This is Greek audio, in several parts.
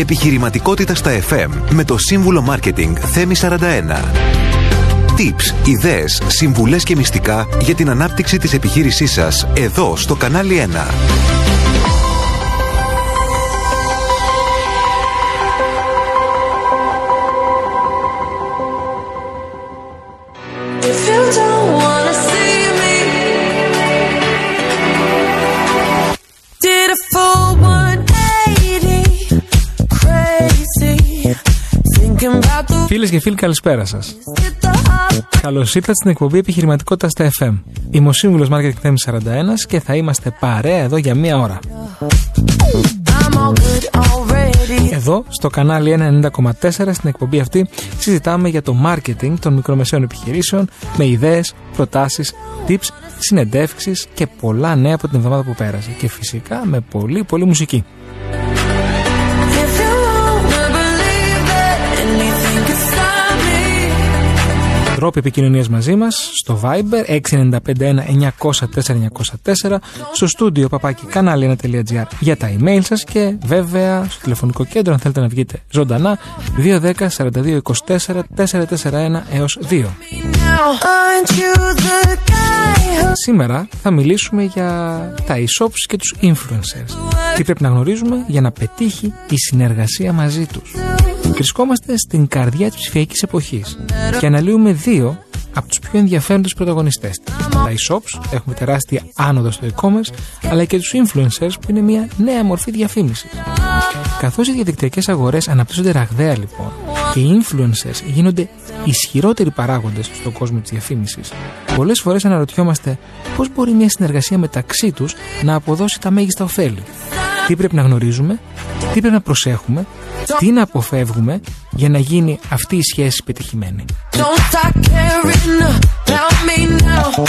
Επιχειρηματικότητα στα FM με το σύμβουλο Μάρκετινγκ Θέμη 41. Tips, ιδέες, συμβουλές και μυστικά για την ανάπτυξη της επιχείρησής σας εδώ στο κανάλι 1. Φίλες και φίλοι, καλησπέρα σας. hit the hop. Καλώς ήρθατε στην εκπομπή Επιχειρηματικότητα στα FM. Είμαι ο σύμβουλος Marketing Theme 41 και θα είμαστε παρέα εδώ για μία ώρα. I'm all good already. Εδώ, στο κανάλι 190,4 στην εκπομπή αυτή, συζητάμε για το marketing των μικρομεσαίων επιχειρήσεων με ιδέες, προτάσεις, tips, συνεντεύξεις και πολλά νέα από την εβδομάδα που πέρασε. Και φυσικά με πολύ πολύ μουσική. Τρόποι επικοινωνίας μαζί μας στο Viber 6951904 στο στούντιο παπάκι κανάλι1.gr για τα email σας και βέβαια στο τηλεφωνικό κέντρο, αν θέλετε να βγείτε ζωντανά, 210 42 24 441 έως 2. Now, aren't you the guy who Σήμερα θα μιλήσουμε για τα e-shops και τους influencers. Τι πρέπει να γνωρίζουμε για να πετύχει η συνεργασία μαζί τους. Βρισκόμαστε στην καρδιά της ψηφιακής εποχής και αναλύουμε δύο από τους πιο ενδιαφέροντες πρωταγωνιστές της. Τα e-shops, έχουμε τεράστια άνοδο στο e-commerce, αλλά και τους influencers που είναι μια νέα μορφή διαφήμισης. Καθώς οι διαδικτυακές αγορές αναπτύσσονται ραγδαία λοιπόν και οι influencers γίνονται ισχυρότεροι παράγοντες στον κόσμο της διαφήμισης, πολλές φορές αναρωτιόμαστε πώς μπορεί μια συνεργασία μεταξύ τους να αποδώσει τα μέγιστα ωφέλη. Τι πρέπει να γνωρίζουμε, τι πρέπει να προσέχουμε, τι να αποφεύγουμε για να γίνει αυτή η σχέση πετυχημένη; don't stop caring about me now?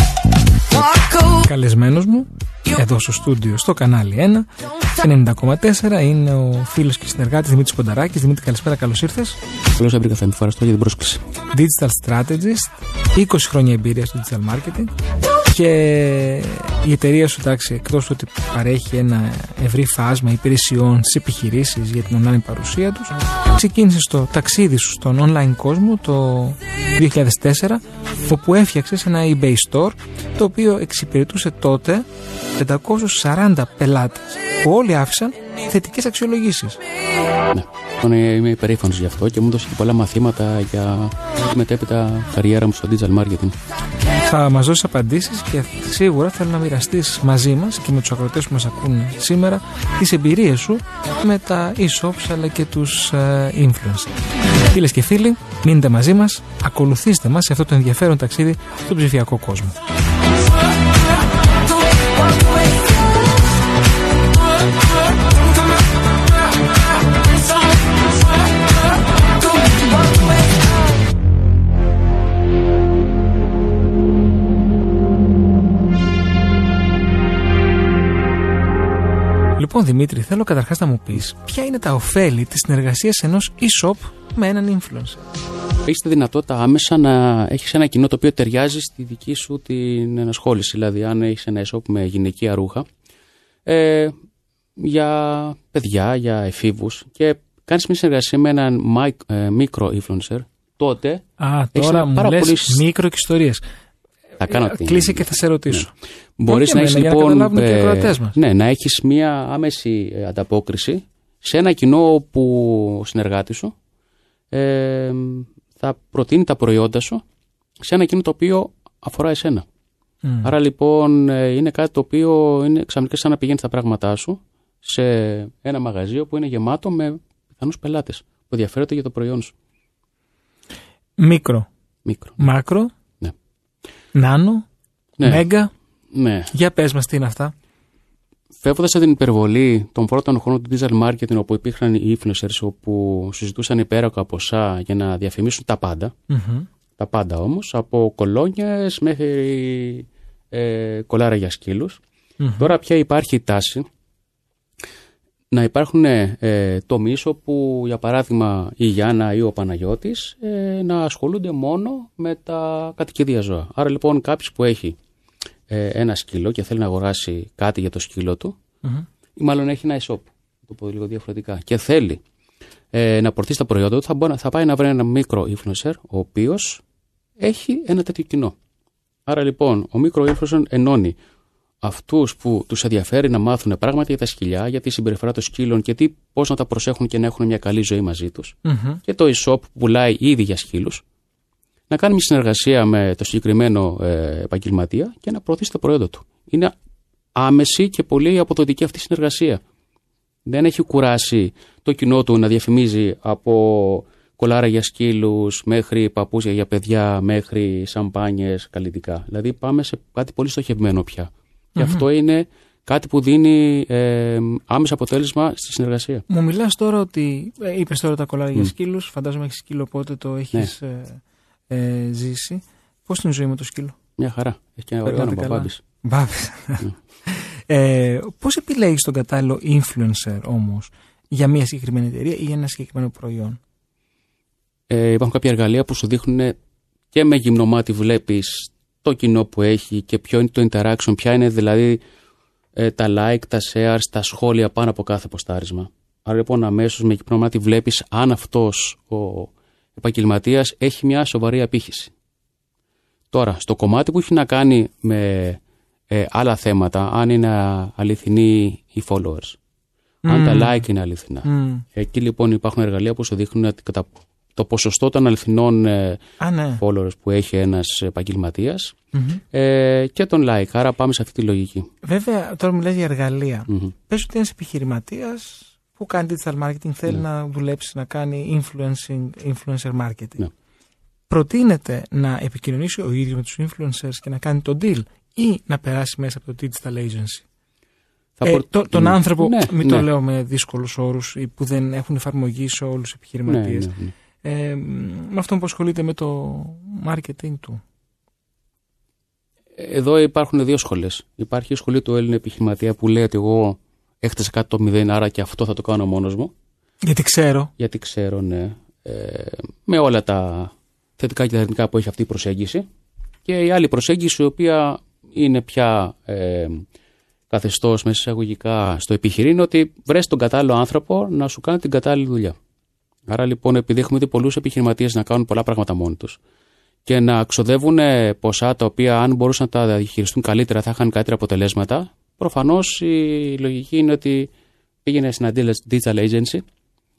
Walk away. Καλεσμένος μου, εδώ στο στούντιο, στο κανάλι 1, 90,4 είναι ο φίλος και συνεργάτης Δημήτρης Πονταράκης. Δημήτρη, καλησπέρα, καλώς ήρθες. Καλώ ήρθατε, θα ευχαριστώ για την πρόσκληση. Digital Strategist, 20 χρόνια εμπειρία στο digital marketing και η εταιρεία σου, εντάξει, εκτός του ότι παρέχει ένα ευρύ φάσμα υπηρεσιών στις επιχειρήσεις για την online παρουσία τους, ξεκίνησε το ταξίδι σου στον online κόσμο το 2004, όπου έφτιαξες ένα eBay store, το οποίο εξυπηρετούσε τότε 540 πελάτες, που όλοι άφησαν θετικές αξιολογήσεις. Ναι. Λοιπόν, ε, είμαι υπερήφανος γι' αυτό και μου έδωσε και πολλά μαθήματα για τη μετέπειτα καριέρα μου στο digital marketing. Θα μας δώσεις απαντήσεις και σίγουρα θέλω να μοιραστείς μαζί μας και με τους ακροτές που μας ακούν σήμερα τις εμπειρίες σου με τα e-shops αλλά και τους influencers. Φίλες και φίλοι, μείνετε μαζί μας, ακολουθήστε μας σε αυτό το ενδιαφέρον ταξίδι στον ψηφιακό κόσμο. Λοιπόν, Δημήτρη, θέλω καταρχάς να μου πεις ποια είναι τα ωφέλη της συνεργασίας ενός e-shop με έναν influencer; Έχεις τη δυνατότητα άμεσα να έχεις ένα κοινό το οποίο ταιριάζει στη δική σου την ενασχόληση. Δηλαδή, αν έχεις ένα e-shop με γυναικεία ρούχα, ε, για παιδιά, για εφήβους και κάνεις μια συνεργασία με έναν μικ- ε, μικρό influencer, τότε Α, έχεις τώρα ένα μου πάρα λες πολύ μικρο και ιστορίες. Θα κάνω την- Κλείσει και θα σε ρωτήσω. Μπορείς Για να μένα, έχεις για να λοιπόν. καταλάβουν και οι ε, ακροατές μας. ναι, να έχεις μία άμεση ε, ανταπόκριση σε ένα κοινό που ο συνεργάτης σου ε, θα προτείνει τα προϊόντα σου σε ένα κοινό το οποίο αφορά εσένα. Μμ. Άρα λοιπόν ε, είναι κάτι το οποίο είναι ξαφνικά σαν να πηγαίνεις τα πράγματά σου σε ένα μαγαζί που είναι γεμάτο με πιθανούς πελάτες που ενδιαφέρονται για το προϊόν σου. Μικρο, Μικρό. μάκρο, Ναι. νάνο, Ναι. μέγα. Ναι. Για πες μας τι είναι αυτά. Φεύγοντας από την υπερβολή των πρώτων χρόνων του digital marketing, όπου υπήρχαν οι influencers, όπου συζητούσαν υπέροκα ποσά για να διαφημίσουν τα πάντα, Μμμ. τα πάντα όμως, από κολόνιες μέχρι ε, κολάρα για σκύλους. Μμμ. Τώρα πια υπάρχει η τάση να υπάρχουν ε, τομείς όπου, για παράδειγμα, η Γιάννα ή ο Παναγιώτης ε, να ασχολούνται μόνο με τα κατοικίδια ζώα. Άρα λοιπόν κάποιος που έχει ε, ένα σκύλο και θέλει να αγοράσει κάτι για το σκύλο του, Μμμ. ή μάλλον έχει ένα e-shop, να το πω λίγο διαφορετικά, και θέλει ε, να προωθήσει τα προϊόντα του, θα, μπορεί, να- θα πάει να βρει ένα μικρό influencer, ο οποίος έχει ένα τέτοιο κοινό. Άρα λοιπόν, ο μικρό influencer ενώνει αυτούς που τους ενδιαφέρει να μάθουν πράγματα για τα σκυλιά, για τη συμπεριφορά των σκύλων και πώς να τα προσέχουν και να έχουν μια καλή ζωή μαζί τους. Μμμ. Και το e-shop που πουλάει ήδη για σκύλους, να κάνει μια συνεργασία με το συγκεκριμένο ε, επαγγελματία και να προωθήσει τα προϊόντα του. Είναι άμεση και πολύ αποδοτική αυτή η συνεργασία. Δεν έχει κουράσει το κοινό του να διαφημίζει από κολάρα για σκύλους μέχρι παπούτσια για παιδιά μέχρι σαμπάνιες καλλιτικά. Δηλαδή πάμε σε κάτι πολύ στοχευμένο πια. Και αυτό είναι κάτι που δίνει ε, άμεσο αποτέλεσμα στη συνεργασία. Μου μιλάς τώρα ότι. Ε, Είπες τώρα τα κολλάρια για σκύλους. Φαντάζομαι έχεις σκύλο, οπότε το έχεις Ναι. ε, ε, ζήσει. Πώς είναι η ζωή με το σκύλο, Μια χαρά. Έχει και ένα Περνάτε όργανο καλά. μπαμπάμπης. Μπάβεις. ε, Πώς επιλέγεις τον κατάλληλο influencer όμως για μια συγκεκριμένη εταιρεία ή για ένα συγκεκριμένο προϊόν; Ε, υπάρχουν κάποια εργαλεία που σου δείχνουν και με γυμνομάτι βλέπεις το κοινό που έχει και ποιο είναι το interaction, ποια είναι δηλαδή ε, τα like, τα shares, τα σχόλια πάνω από κάθε ποστάρισμα. Άρα λοιπόν αμέσως με γυμνομάτι βλέπεις αν αυτός ο επαγγελματίας έχει μια σοβαρή απήχηση. Τώρα, στο κομμάτι που έχει να κάνει με ε, άλλα θέματα, αν είναι αληθινοί οι followers, αν τα like είναι αληθινά, Μμ. Εκεί λοιπόν υπάρχουν εργαλεία που σου δείχνουν ότι κατά το ποσοστό των αληθινών ε, Α, ναι. followers που έχει ένας επαγγελματίας Μμμ. ε, και τον like. Άρα πάμε σε αυτή τη λογική. Βέβαια, τώρα μιλάς για εργαλεία. Μμμ. Πες ότι ένα επιχειρηματίας που κάνει digital marketing θέλει να δουλέψει, να κάνει influencing, influencer marketing. Ναι. Προτείνεται να επικοινωνήσει ο ίδιος με τους influencers και να κάνει το deal ή να περάσει μέσα από το digital agency; Θα Ε, προ- το- τον Μ, άνθρωπο, ναι, μην ναι. το λέω με δύσκολους όρους ή που δεν έχουν εφαρμογή σε όλους τους Ναι, επιχειρηματίες. ναι, ναι. Ε, με αυτόν που ασχολείται με το marketing του. Εδώ υπάρχουν δύο σχολές. Υπάρχει η σχολή του Έλληνα επιχειρηματία που λέει ότι εγώ έχτισα κάτι το μηδέν, άρα και αυτό θα το κάνω μόνος μου. Γιατί ξέρω. Γιατί ξέρω, ναι, ε, με όλα τα θετικά και τα αρνητικά που έχει αυτή η προσέγγιση. Και η άλλη προσέγγιση, η οποία είναι πια ε, καθεστώς μέσα εισαγωγικά στο επιχειρήν, είναι ότι βρες τον κατάλληλο άνθρωπο να σου κάνει την κατάλληλη δουλειά. Άρα λοιπόν, επειδή έχουμε δει πολλούς επιχειρηματίες να κάνουν πολλά πράγματα μόνοι τους και να ξοδεύουν ε, ποσά τα οποία αν μπορούσαν να τα διαχειριστούν καλύτερα θα είχαν καλύτερα αποτελέσματα, προφανώς η λογική είναι ότι πήγαινε στην digital agency,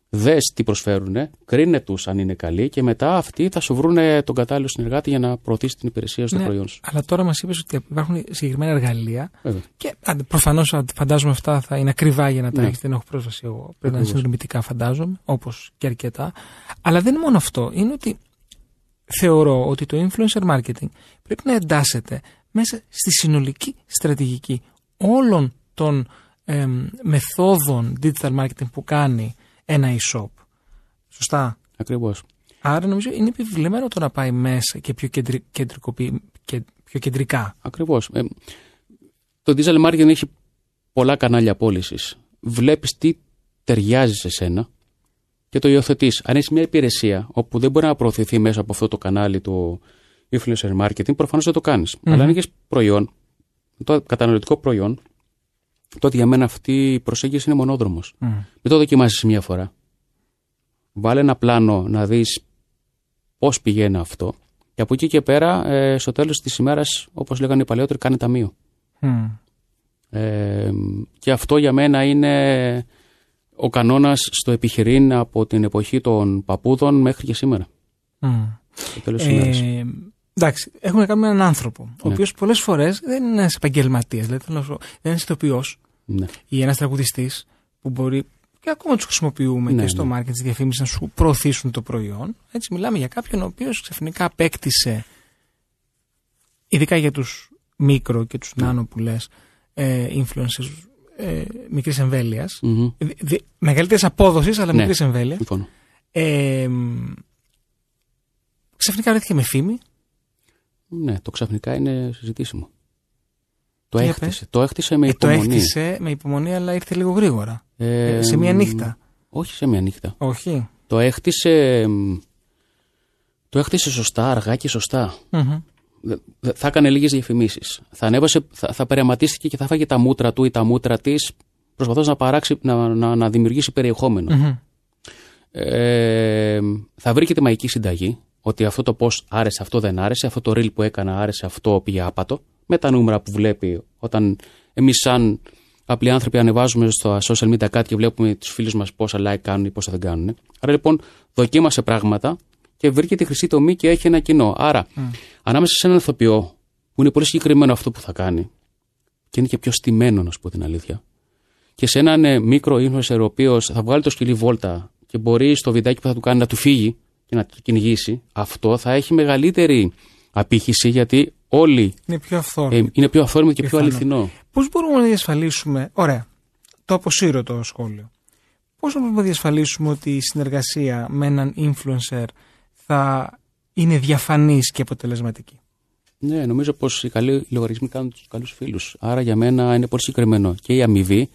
δες τι προσφέρουν, κρίνε τους αν είναι καλοί και μετά αυτοί θα σου βρουν τον κατάλληλο συνεργάτη για να προωθήσει την υπηρεσία στο Ναι, προϊόν σου. Αλλά τώρα μας είπες ότι υπάρχουν συγκεκριμένα εργαλεία Βέβαια. Και προφανώς φαντάζομαι αυτά θα είναι ακριβά για να τα Ναι. έχεις. Δεν έχω πρόσβαση εγώ. Πρέπει να είναι Ακριβώς. συνδρομητικά, φαντάζομαι, όπως και αρκετά. Αλλά δεν είναι μόνο αυτό. Είναι ότι θεωρώ ότι το influencer marketing πρέπει να εντάσσεται μέσα στη συνολική στρατηγική όλων των εμ, μεθόδων digital marketing που κάνει ένα e-shop. Σωστά; Ακριβώς. Άρα νομίζω είναι επιβλημένο το να πάει μέσα και πιο, κεντρι, κεντρικοποιη- και πιο κεντρικά. Ακριβώς. Ε, το digital marketing έχει πολλά κανάλια πώλησης. Βλέπεις τι ταιριάζει σε σένα και το υιοθετείς. Αν έχεις μια υπηρεσία όπου δεν μπορεί να προωθηθεί μέσα από αυτό το κανάλι του influencer marketing, προφανώς δεν το κάνεις. Αλλά αν έχεις προϊόν, το καταναλωτικό προϊόν, τότε για μένα αυτή η προσέγγιση είναι μονόδρομος. Μμ. Μην το δοκιμάσεις μία φορά. Βάλε ένα πλάνο να δεις πώς πηγαίνει αυτό και από εκεί και πέρα ε, στο τέλος της ημέρας όπως λέγανε οι παλαιότεροι κάνε ταμείο. Μμ. Ε, και αυτό για μένα είναι ο κανόνας στο επιχειρήν από την εποχή των παππούδων μέχρι και σήμερα. Μμ. Στο τέλος της ημέρας. Ε, εντάξει, έχουμε να κάνουμε με έναν άνθρωπο, ο Ναι. οποίος πολλές φορές δεν είναι ένας επαγγελματίας, δηλαδή θέλω να σου πω, δεν είναι ένα ηθοποιός Ναι. ή ένας τραγουδιστής που μπορεί. Και ακόμα τους χρησιμοποιούμε Ναι, και στο ναι. marketing της διαφήμισης να σου προωθήσουν το προϊόν. Έτσι, μιλάμε για κάποιον ο οποίος ξαφνικά απέκτησε, ειδικά για τους μικρο και τους Ναι. νάνο που λες, ε, influencers ε, μικρής εμβέλειας. Μμμ. Μεγαλύτερης απόδοσης, αλλά Ναι. μικρής εμβέλειας. Συμφωνώ. Ε, ξαφνικά βρέθηκε με φήμη. Ναι, το ξαφνικά είναι συζητήσιμο. Το Για έχτισε. Το έχτισε με Ε, το υπομονή. έκτισε με υπομονή, αλλά ήρθε λίγο γρήγορα. Ε, Ε, σε μία νύχτα. Όχι σε μία νύχτα. Όχι. Το έχτισε, μ, το έχτισε σωστά, αργά και σωστά. Μμμ. Δε- δε- Θα έκανε λίγες διαφημίσεις. Θα ανέβασε, θα, θα περαματίστηκε και θα φάγε τα μούτρα του ή τα μούτρα της, προσπαθώντας να παράξει, να, να, να δημιουργήσει περιεχόμενο. Μμμ. ε, θα βρει και τη μαγική συνταγή ότι αυτό το post άρεσε, αυτό δεν άρεσε, αυτό το reel που έκανα άρεσε, αυτό πήγε άπατο, με τα νούμερα που βλέπει όταν εμείς σαν απλοί άνθρωποι ανεβάζουμε στο social media κάτι και βλέπουμε τους φίλους μας πόσα like κάνουν ή πόσα δεν κάνουν. Άρα λοιπόν δοκίμασε πράγματα και βρήκε τη χρυσή τομή και έχει ένα κοινό. Άρα, ανάμεσα σε έναν ηθοποιό που είναι πολύ συγκεκριμένο αυτό που θα κάνει και είναι και πιο στημένο, να σου πω την αλήθεια, και σε έναν ε, μικρό influencer ο οποίος θα βγάλει το σκυλί βόλτα και μπορεί στο βιντεάκι που θα του κάνει να του φύγει και να του κυνηγήσει, αυτό θα έχει μεγαλύτερη απήχηση γιατί όλοι Είναι πιο ε, αυθόρμητο. είναι πιο αυθόρμητο και πιο Πιθανό. αληθινό. Πώς μπορούμε να διασφαλίσουμε. Ωραία. Το αποσύρω το σχόλιο. Πώς μπορούμε να διασφαλίσουμε ότι η συνεργασία με έναν influencer θα είναι διαφανής και αποτελεσματική; Ναι, νομίζω πως οι καλοί λογαριασμοί κάνουν τους καλούς φίλους. Άρα για μένα είναι πολύ συγκεκριμένο και η αμοιβή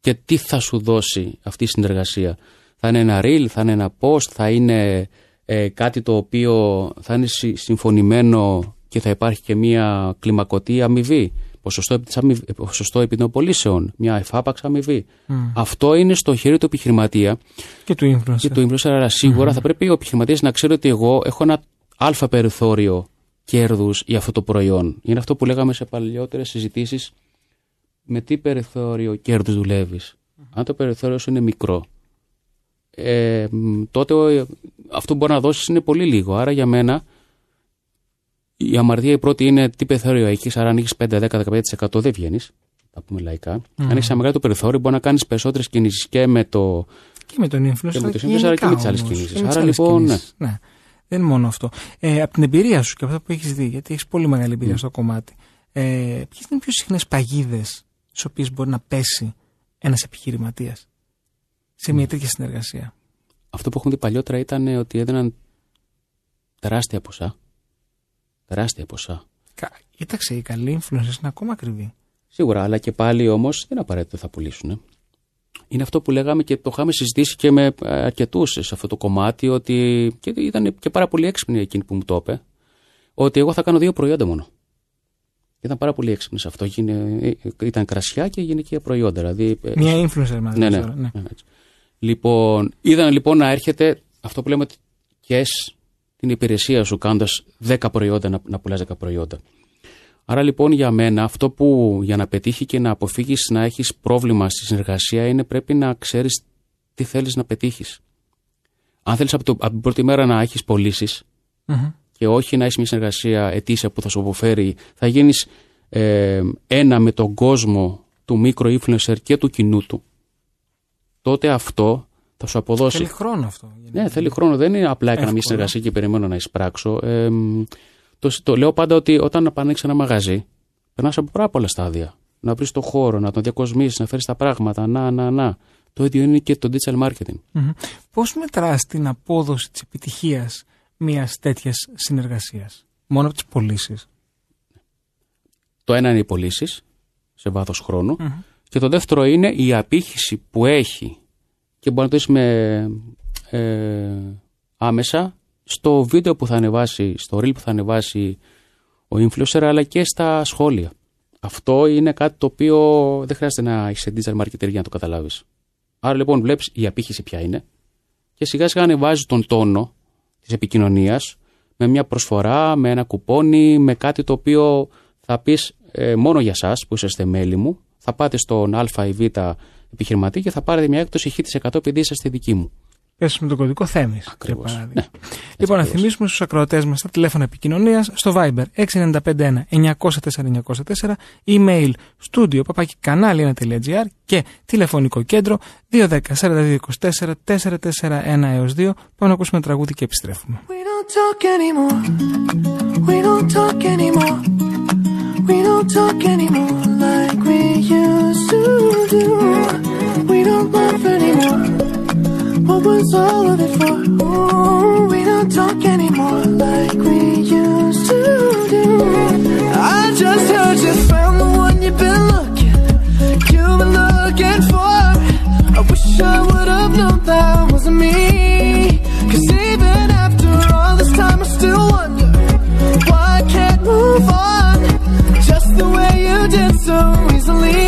και τι θα σου δώσει αυτή η συνεργασία. Θα είναι ένα reel, θα είναι ένα post, θα είναι ε, κάτι το οποίο θα είναι συ- συμφωνημένο και θα υπάρχει και μια κλιμακωτή αμοιβή. Ποσοστό, επί της αμοιβ- ποσοστό επί των πωλήσεων, μια εφάπαξ αμοιβή. Αυτό είναι στο χέρι του επιχειρηματία Και του influencer. και το influencer, αλλά σίγουρα θα πρέπει ο επιχειρηματία να ξέρει ότι εγώ έχω ένα αλφα περιθώριο κέρδους για αυτό το προϊόν. Είναι αυτό που λέγαμε σε παλιότερες συζητήσεις. Με τι περιθώριο κέρδους δουλεύεις; Αν το περιθώριο σου είναι μικρό, ε, μ, τότε ο- αυτό που μπορεί να δώσεις είναι πολύ λίγο. Άρα για μένα η αμαρτία η πρώτη είναι τι περιθώριο έχεις. Άρα αν έχεις 5, 10, 15% δεν βγαίνεις. Τα πούμε λαϊκά. Αν έχεις ένα μεγάλο περιθώριο, μπορεί να κάνεις περισσότερες κινήσεις και με το Και με τον influencer. Και με το και influencer, αλλά και με τις γενικά άλλες όμως. κινήσεις. Και με τις Άρα, άλλες λοιπόν, κινήσεις. ναι. Δεν είναι μόνο αυτό. Ε, από την εμπειρία σου και από αυτά που έχεις δει, γιατί έχεις πολύ μεγάλη εμπειρία στο κομμάτι, ε, ποιες είναι οι πιο συχνές παγίδες στις οποίες μπορεί να πέσει ένας επιχειρηματίας σε μια τέτοια συνεργασία; Αυτό που έχουμε δει παλιότερα ήταν ότι έδιναν τεράστια ποσά. Τεράστια ποσά. Κα- Κοίταξε, οι καλοί influencers είναι ακόμα ακριβοί. Σίγουρα, αλλά και πάλι όμως δεν είναι απαραίτητο ότι θα πουλήσουν. Είναι αυτό που λέγαμε και το είχαμε συζητήσει και με αρκετούς σε αυτό το κομμάτι, ότι και ήταν και πάρα πολύ έξυπνοι εκείνοι που μου το είπε, ότι εγώ θα κάνω δύο προϊόντα μόνο. Ήταν πάρα πολύ έξυπνοι σε αυτό. Γίνε- Ήταν κρασιά και γυναικεία προϊόντα. Δηλαδή, ε, Μια influencer μαζί Ναι, ναι. τώρα, ναι. ναι, έτσι. Λοιπόν, είδαν λοιπόν να έρχεται αυτό που λέμε ότι και την υπηρεσία σου κάνοντας 10 προϊόντα να, να πουλάς 10 προϊόντα. Άρα λοιπόν για μένα αυτό που για να πετύχει και να αποφύγεις να έχεις πρόβλημα στη συνεργασία είναι πρέπει να ξέρεις τι θέλεις να πετύχεις. Αν θέλεις από, το, από την πρώτη μέρα να έχεις πωλήσεις Μμμ. και όχι να έχεις μια συνεργασία ετήσια που θα σου αποφέρει, θα γίνεις ε, ένα με τον κόσμο του micro influencer και του κοινού του, τότε αυτό θα σου αποδώσει. Θέλει χρόνο αυτό. Ναι, θέλει χρόνο. Δεν είναι απλά έκανα μια Εύκολο. συνεργασία και περιμένω να εισπράξω. Ε, μ, το, το λέω πάντα ότι όταν ανοίξει ένα μαγαζί, περνάς από πάρα πολλά στάδια. Να βρεις το χώρο, να τον διακοσμήσεις, να φέρεις τα πράγματα. Να, να, να. Το ίδιο είναι και το digital marketing. Μμμ. Πώς μετράς την απόδοση της επιτυχίας μιας τέτοιας συνεργασίας; Μόνο από τις πωλήσεις; Το ένα είναι οι πωλήσεις σε βάθος χρόνου. Και το δεύτερο είναι η απήχηση που έχει και μπορεί να το είσαι με, ε, άμεσα στο βίντεο που θα ανεβάσει, στο reel που θα ανεβάσει ο influencer αλλά και στα σχόλια. Αυτό είναι κάτι το οποίο δεν χρειάζεται να είσαι digital marketer για να το καταλάβεις. Άρα λοιπόν βλέπεις η απήχηση ποια είναι και σιγά σιγά ανεβάζει τον τόνο της επικοινωνίας με μια προσφορά, με ένα κουπόνι, με κάτι το οποίο θα πεις ε, μόνο για σας που είσαστε μέλη μου, θα πάτε στον α ή β επιχειρηματή και θα πάρετε μια έκπτωση χ% επειδή είσαστε δικοί μου. Πες με τον κωδικό Θέμης. για Ακριβώς. παράδειγμα. Ναι. Λοιπόν, να ακριβώς. θυμίσουμε στους ακροατές μας τα τηλέφωνα επικοινωνίας στο Viber 6951 904 email studio παπάκι κανάλι1.gr και τηλεφωνικό κέντρο 210 4224 441 έως 2. Πάμε να ακούσουμε τραγούδι και επιστρέφουμε. We don't talk anymore. We don't talk anymore. We don't talk anymore like we used to do. Don't laugh anymore. What was all of it for? Ooh, we don't talk anymore like we used to do. I just heard you found the one you've been looking. You've been looking for. I wish I would have known that wasn't me. Cause even after all this time, I still wonder why I can't move on. Just the way you did so easily.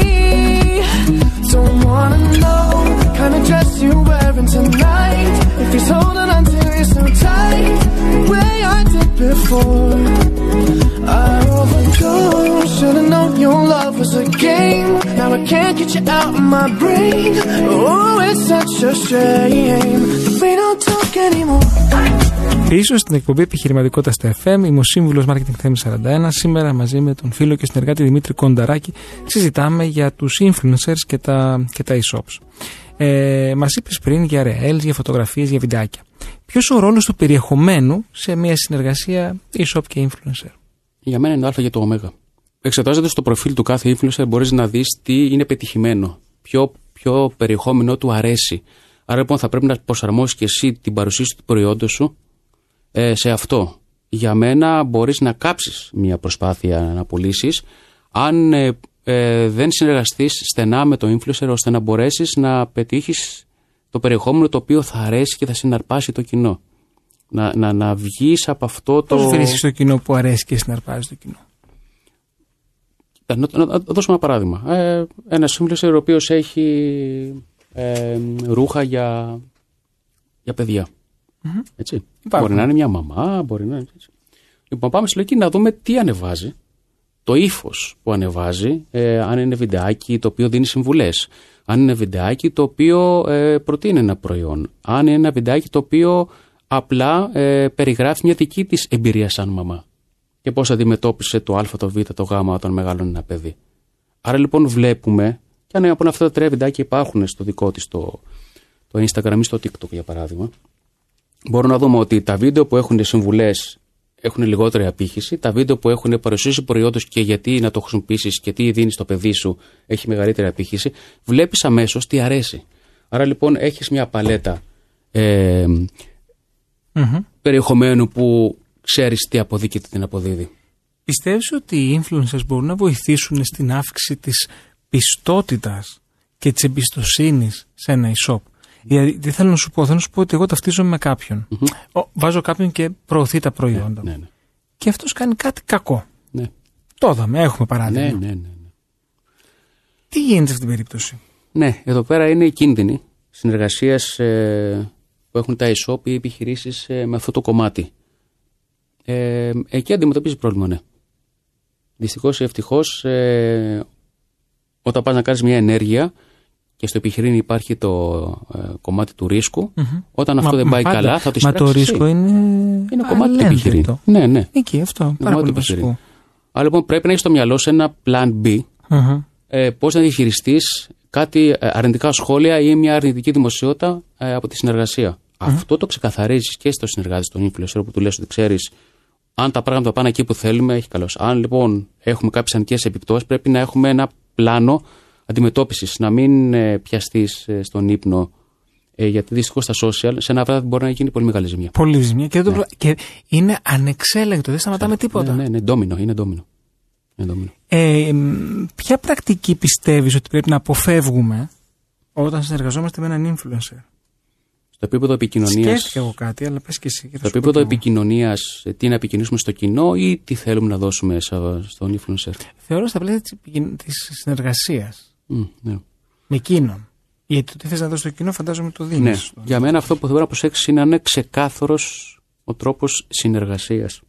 kind of στην εκπομπή Επιχειρηματικότητας στα FM, είμαι ο σύμβουλος Marketing Theme 41. Σήμερα μαζί με τον φίλο και συνεργάτη Δημήτρη Κονταράκη συζητάμε για τους influencers και τα, και τα e-shops. Ε, Μας είπες πριν για reels, για φωτογραφίες, για βιντεάκια. Ποιος ο ρόλος του περιεχομένου σε μια συνεργασία e-shop και influencer; Για μένα είναι το α για το ω. Εξετάζοντας το προφίλ του κάθε influencer, μπορείς να δεις τι είναι πετυχημένο. Ποιο, ποιο περιεχόμενο του αρέσει. Άρα λοιπόν θα πρέπει να προσαρμόσεις και εσύ την παρουσίαση του προϊόντος σου ε, σε αυτό. Για μένα μπορείς να κάψεις μια προσπάθεια να πουλήσεις αν ε, ε, δεν συνεργαστείς στενά με το influencer ώστε να μπορέσεις να πετύχεις το περιεχόμενο το οποίο θα αρέσει και θα συναρπάσει το κοινό. Να, να, να βγεις από αυτό το. Πώς βρίσκεις το κοινό που αρέσει και συναρπάζει το κοινό; Να, να, να δώσουμε ένα παράδειγμα. Ε, ένας influencer ο οποίος έχει ε, ρούχα για, για παιδια Έτσι. Μπορεί να είναι μια μαμά, μπορεί να είναι έτσι. Λοιπόν, πάμε στη λογική να δούμε τι ανεβάζει, το ύφος που ανεβάζει, ε, αν είναι βιντεάκι το οποίο δίνει συμβουλές, αν είναι βιντεάκι το οποίο ε, προτείνει ένα προϊόν, αν είναι ένα βιντεάκι το οποίο απλά ε, περιγράφει μια δική της εμπειρία σαν μαμά. Και πώς αντιμετώπισε το α, το β, το γ όταν μεγάλωνε ένα παιδί. Άρα λοιπόν βλέπουμε, και αν από αυτά τα τρία βιντεάκια υπάρχουν στο δικό της το, το Instagram ή στο TikTok για παράδειγμα, μπορούμε να δούμε ότι τα βίντεο που έχουν συμβουλές έχουν λιγότερη απήχηση, τα βίντεο που έχουν παρουσίαση προϊόντος και γιατί να το χρησιμοποιήσεις και τι δίνεις στο παιδί σου έχει μεγαλύτερη απήχηση, βλέπεις αμέσως τι αρέσει. Άρα λοιπόν έχεις μια παλέτα ε, περιεχομένου που ξέρεις τι αποδίδει και τι την αποδίδει. Πιστεύεις ότι οι influencers μπορούν να βοηθήσουν στην αύξηση της πιστότητας και της εμπιστοσύνης σε ένα e-shop; Δηλαδή, τι θέλω να σου πω, θέλω να σου πω ότι εγώ ταυτίζομαι με κάποιον. Ο, βάζω κάποιον και προωθεί τα προϊόντα. Ναι, ναι. Και αυτός κάνει κάτι κακό. Ναι. Το είδαμε, έχουμε παράδειγμα. Ναι, ναι, ναι, ναι. Τι γίνεται σε αυτήν την περίπτωση; Ναι, εδώ πέρα είναι οι κίνδυνοι συνεργασίας που έχουν τα e-shop ή επιχειρήσεις με αυτό το κομμάτι. Ε, εκεί αντιμετωπίζει πρόβλημα, ναι. Δυστυχώς ή ευτυχώς, ε, όταν πας να κάνεις μια ενέργεια και στο επιχειρήν υπάρχει το ε, κομμάτι του ρισκου όταν αυτό Μα- δεν μα πάει πάντα. καλά, θα το Μα το εισπράξεις ρίσκο εσύ. είναι. Είναι κομμάτι του επιχειρήν. αλληλένδετο. Ναι, ναι. Εκεί, αυτό. Πάρα κομμάτι πολύ του επιχειρήν. βασικό. Άρα λοιπόν πρέπει να έχεις στο μυαλό σου ένα plan B, Μμμ. ε, πώς να διαχειριστείς κάτι ε, αρνητικά σχόλια ή μια αρνητική δημοσιότητα ε, από τη συνεργασία. Αυτό το ξεκαθαρίζεις και στο συνεργάτη, στον influencer, που του λες ότι ξέρεις, αν τα πράγματα πάνε εκεί που θέλουμε, έχει καλώ. Αν λοιπόν έχουμε κάποιες αρνητικές επιπτώσεις, πρέπει να έχουμε ένα πλάνο αντιμετώπισης. Να μην ε, πιαστείς στον ύπνο, ε, γιατί δυστυχώς στα social σε ένα βράδυ μπορεί να γίνει πολύ μεγάλη ζημιά. Πολύ ζημιά. Και, δεν το... και είναι ανεξέλεγκτο, δεν σταματάμε τίποτα. Ναι, ναι, ναι, ντόμινο, είναι ντόμινο. Είναι ντόμινο. Ε, μ, ποια πρακτική πιστεύεις ότι πρέπει να αποφεύγουμε όταν συνεργαζόμαστε με έναν influencer; Στο επίπεδο επικοινωνία. Σκέφτηκα εγώ κάτι, αλλά πες και εσύ. και θα Στο σου πω επίπεδο κι εγώ. επικοινωνίας, τι να επικοινωνήσουμε στο κοινό ή τι θέλουμε να δώσουμε σα- στον influencer; Θεωρώ στα πλαίσια της, επικοιν- της συνεργασίας Μμ, ναι. με εκείνον. Γιατί το τι θες να δώσεις στο κοινό φαντάζομαι το δίνεις. ναι. στο- Για μένα αυτό που θέλω να προσέξεις είναι να είναι ξεκάθαρος ο τρόπος συνεργασίας.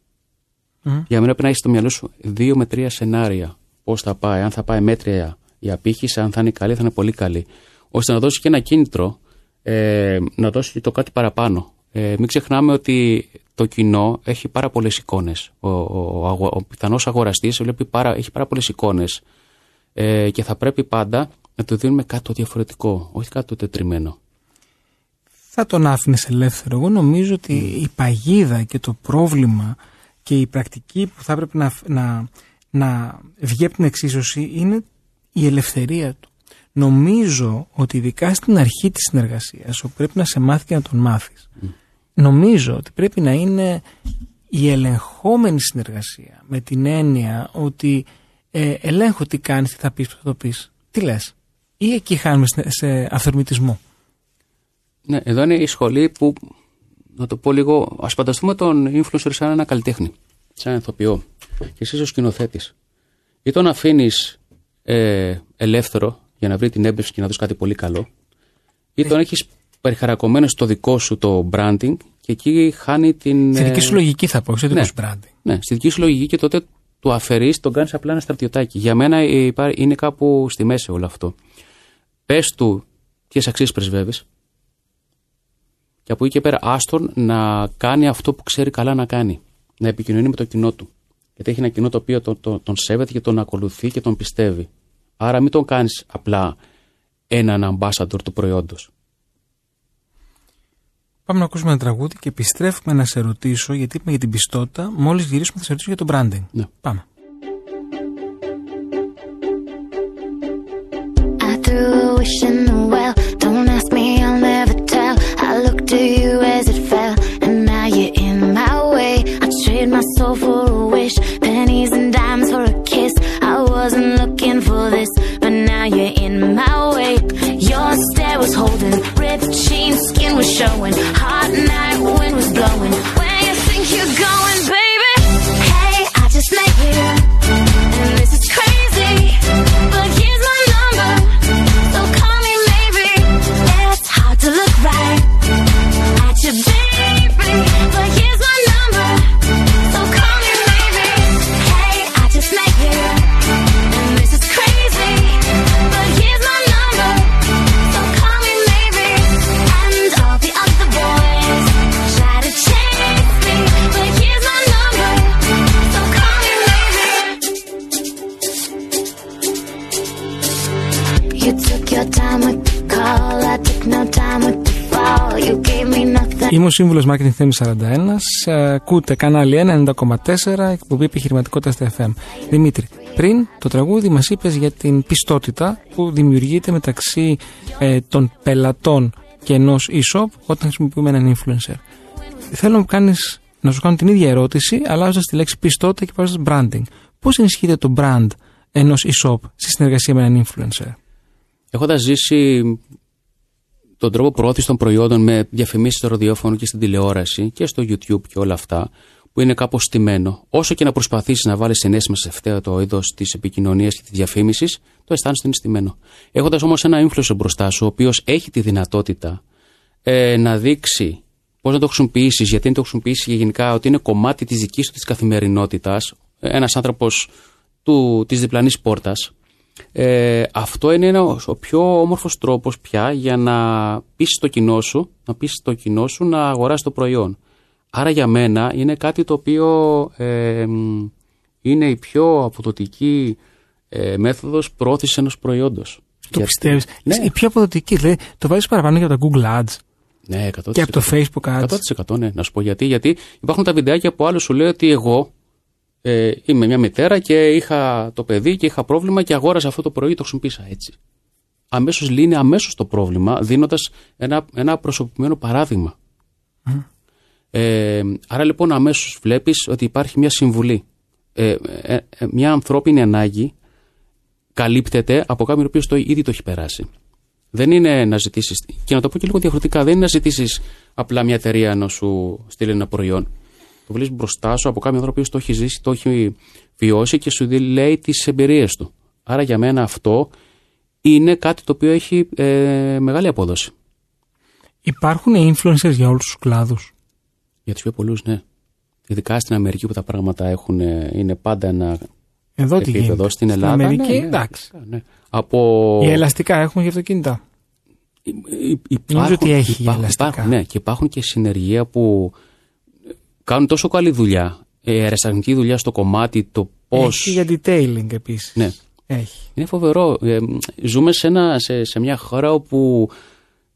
Μμ. Για μένα πρέπει να έχεις στο μυαλό σου δύο με τρία σενάρια. Πώς θα πάει, αν θα πάει μέτρια η απήχηση, αν θα είναι καλή, θα είναι πολύ καλή. ώστε να δώσεις και ένα κίνητρο ε, να δώσεις και το κάτι παραπάνω. Ε, μην ξεχνάμε ότι το κοινό έχει πάρα πολλές εικόνες. Ο, ο, ο, αγο- ο πιθανός αγοραστής έχει πάρα πολλές εικόνες. Ε, και θα πρέπει πάντα να του δίνουμε κάτι το διαφορετικό, όχι κάτι το τετριμένο. θα τον άφηνες ελεύθερο. Εγώ νομίζω ότι η παγίδα και το πρόβλημα και η πρακτική που θα έπρεπε να, να, να βγει από την εξίσωση είναι η ελευθερία του. Νομίζω ότι ειδικά στην αρχή της συνεργασίας όπου πρέπει να σε μάθει και να τον μάθεις νομίζω ότι πρέπει να είναι η ελεγχόμενη συνεργασία με την έννοια ότι ε, ελέγχω τι κάνεις, τι θα πεις, τι θα το πεις. Τι λες. Ή εκεί χάνουμε σε, σε αυθορμητισμό. Ναι, εδώ είναι η σχολή που, να το πω λίγο, ας φανταστούμε τον influencer σαν ένα καλλιτέχνη, σαν ηθοποιό. Και εσύ ω σκηνοθέτης. Ή τον αφήνεις ε, ελεύθερο για να βρει την έμπνευση και να δώσει κάτι πολύ καλό, ή τον έχεις περιχαρακωμένο στο δικό σου το branding και εκεί χάνει την. Στη ε, δική σου λογική θα πω, σε δικό ναι. σου branding. Ναι, στη δική σου λογική και τότε του αφαιρείς, τον κάνεις απλά ένα στρατιωτάκι. Για μένα ε, υπά- είναι κάπου στη μέση όλο αυτό. Πες του ποιες αξίες πρεσβεύεις. Και από εκεί και πέρα, άστον να κάνει αυτό που ξέρει καλά να κάνει. Να επικοινωνεί με το κοινό του. Γιατί έχει ένα κοινό το οποίο τον, τον, τον σέβεται και τον ακολουθεί και τον πιστεύει. Άρα μην τον κάνεις απλά έναν ambassador του προϊόντος. Πάμε να ακούσουμε ένα τραγούδι και επιστρέφουμε να σε ρωτήσω, γιατί είπαμε για την πιστότητα, μόλις γυρίσουμε θα σε ρωτήσω για το branding. Ναι. Πάμε. I threw a wish in the well. Don't ask was ripped jeans, skin was showing. Hot night, wind was blowing. Where you think you're going, baby? Είμαι ο σύμβουλος Marketing Θέμης 41. Ε, Ακούτε κανάλι 1 90,4 εκπομπή επιχειρηματικότητα στα FM. Δημήτρη, πριν το τραγούδι μας είπες για την πιστότητα που δημιουργείται μεταξύ ε, των πελατών και ενός e-shop όταν χρησιμοποιούμε έναν influencer. Θέλω να, μου κάνεις, να σου κάνω την ίδια ερώτηση, αλλάζοντας τη λέξη πιστότητα και βάζοντα branding. Πώς ενισχύεται το brand ενός e-shop στη συνεργασία με έναν influencer; Έχοντας ζήσει τον τρόπο προώθησης των προϊόντων με διαφημίσεις στο ραδιόφωνο και στην τηλεόραση και στο YouTube και όλα αυτά, που είναι κάπως στημένο, όσο και να προσπαθήσεις να βάλεις συνέστημα σε αυτό το είδος της επικοινωνίας και της διαφήμισης, το αισθάνεσαι ότι είναι στημένο. Έχοντας όμως ένα influencer μπροστά σου, ο οποίος έχει τη δυνατότητα ε, να δείξει πώς να το χρησιμοποιήσεις, γιατί να το χρησιμοποιήσεις και γενικά ότι είναι κομμάτι της δικής σου της καθημερινότητας, ένας άνθρωπος της διπλανής πόρτας, ε, αυτό είναι ένα, ο πιο όμορφος τρόπος πια για να πείσει το κοινό σου, να πείσει το κοινό σου να αγοράσει το προϊόν. Άρα για μένα είναι κάτι το οποίο ε, μ, είναι η πιο αποδοτική ε, μέθοδος προώθησης ενός προϊόντος. Το Γιατί- πιστεύεις; Ναι, Η πιο αποδοτική, δηλαδή το βάζεις παραπάνω και από τα Google Ads ναι, 100%. και από το Facebook Ads. 100% ναι, να σου πω γιατί. Γιατί υπάρχουν τα βιντεάκια που άλλο σου λέει ότι εγώ ε, είμαι μια μητέρα και είχα το παιδί και είχα πρόβλημα και αγόρασα αυτό το πρωί και το χρησιμοποίησα έτσι. Αμέσως λύνει αμέσως το πρόβλημα, δίνοντας ένα, ένα προσωπημένο παράδειγμα. Ε, άρα λοιπόν αμέσως βλέπεις ότι υπάρχει μια συμβουλή. Ε, ε, ε, μια ανθρώπινη ανάγκη καλύπτεται από κάποιον ο οποίος το, ήδη το έχει περάσει. Δεν είναι να ζητήσεις. Και να το πω και λίγο διαφορετικά, δεν είναι να ζητήσεις απλά μια εταιρεία να σου στείλει ένα προϊόν. Το βλέπεις μπροστά σου από κάποιον άνθρωπο που το έχει ζήσει, το έχει βιώσει και σου λέει τις εμπειρίες του. Άρα για μένα αυτό είναι κάτι το οποίο έχει ε, μεγάλη απόδοση. Υπάρχουν influencers για όλους τους κλάδους; Για τους πιο πολλούς, ναι. Ειδικά στην Αμερική που τα πράγματα έχουν, ε, είναι πάντα ένα Εδώ τι επίπεδο. γίνεται. Στην Ελλάδα. Αμερική, ναι, ναι, εντάξει. ναι. Από... Οι ελαστικά έχουμε για αυτοκίνητα. Υ- Νομίζω ότι έχει υπάρχουν, ελαστικά. υπάρχουν, ναι, και υπάρχουν και συνεργεία που κάνουν τόσο καλή δουλειά, ε, αερασταγνική δουλειά στο κομμάτι, το πώ. Έχει για detailing επίσης. Ναι. Έχει. Είναι φοβερό. Ε, ζούμε σε, ένα, σε, σε μια χώρα όπου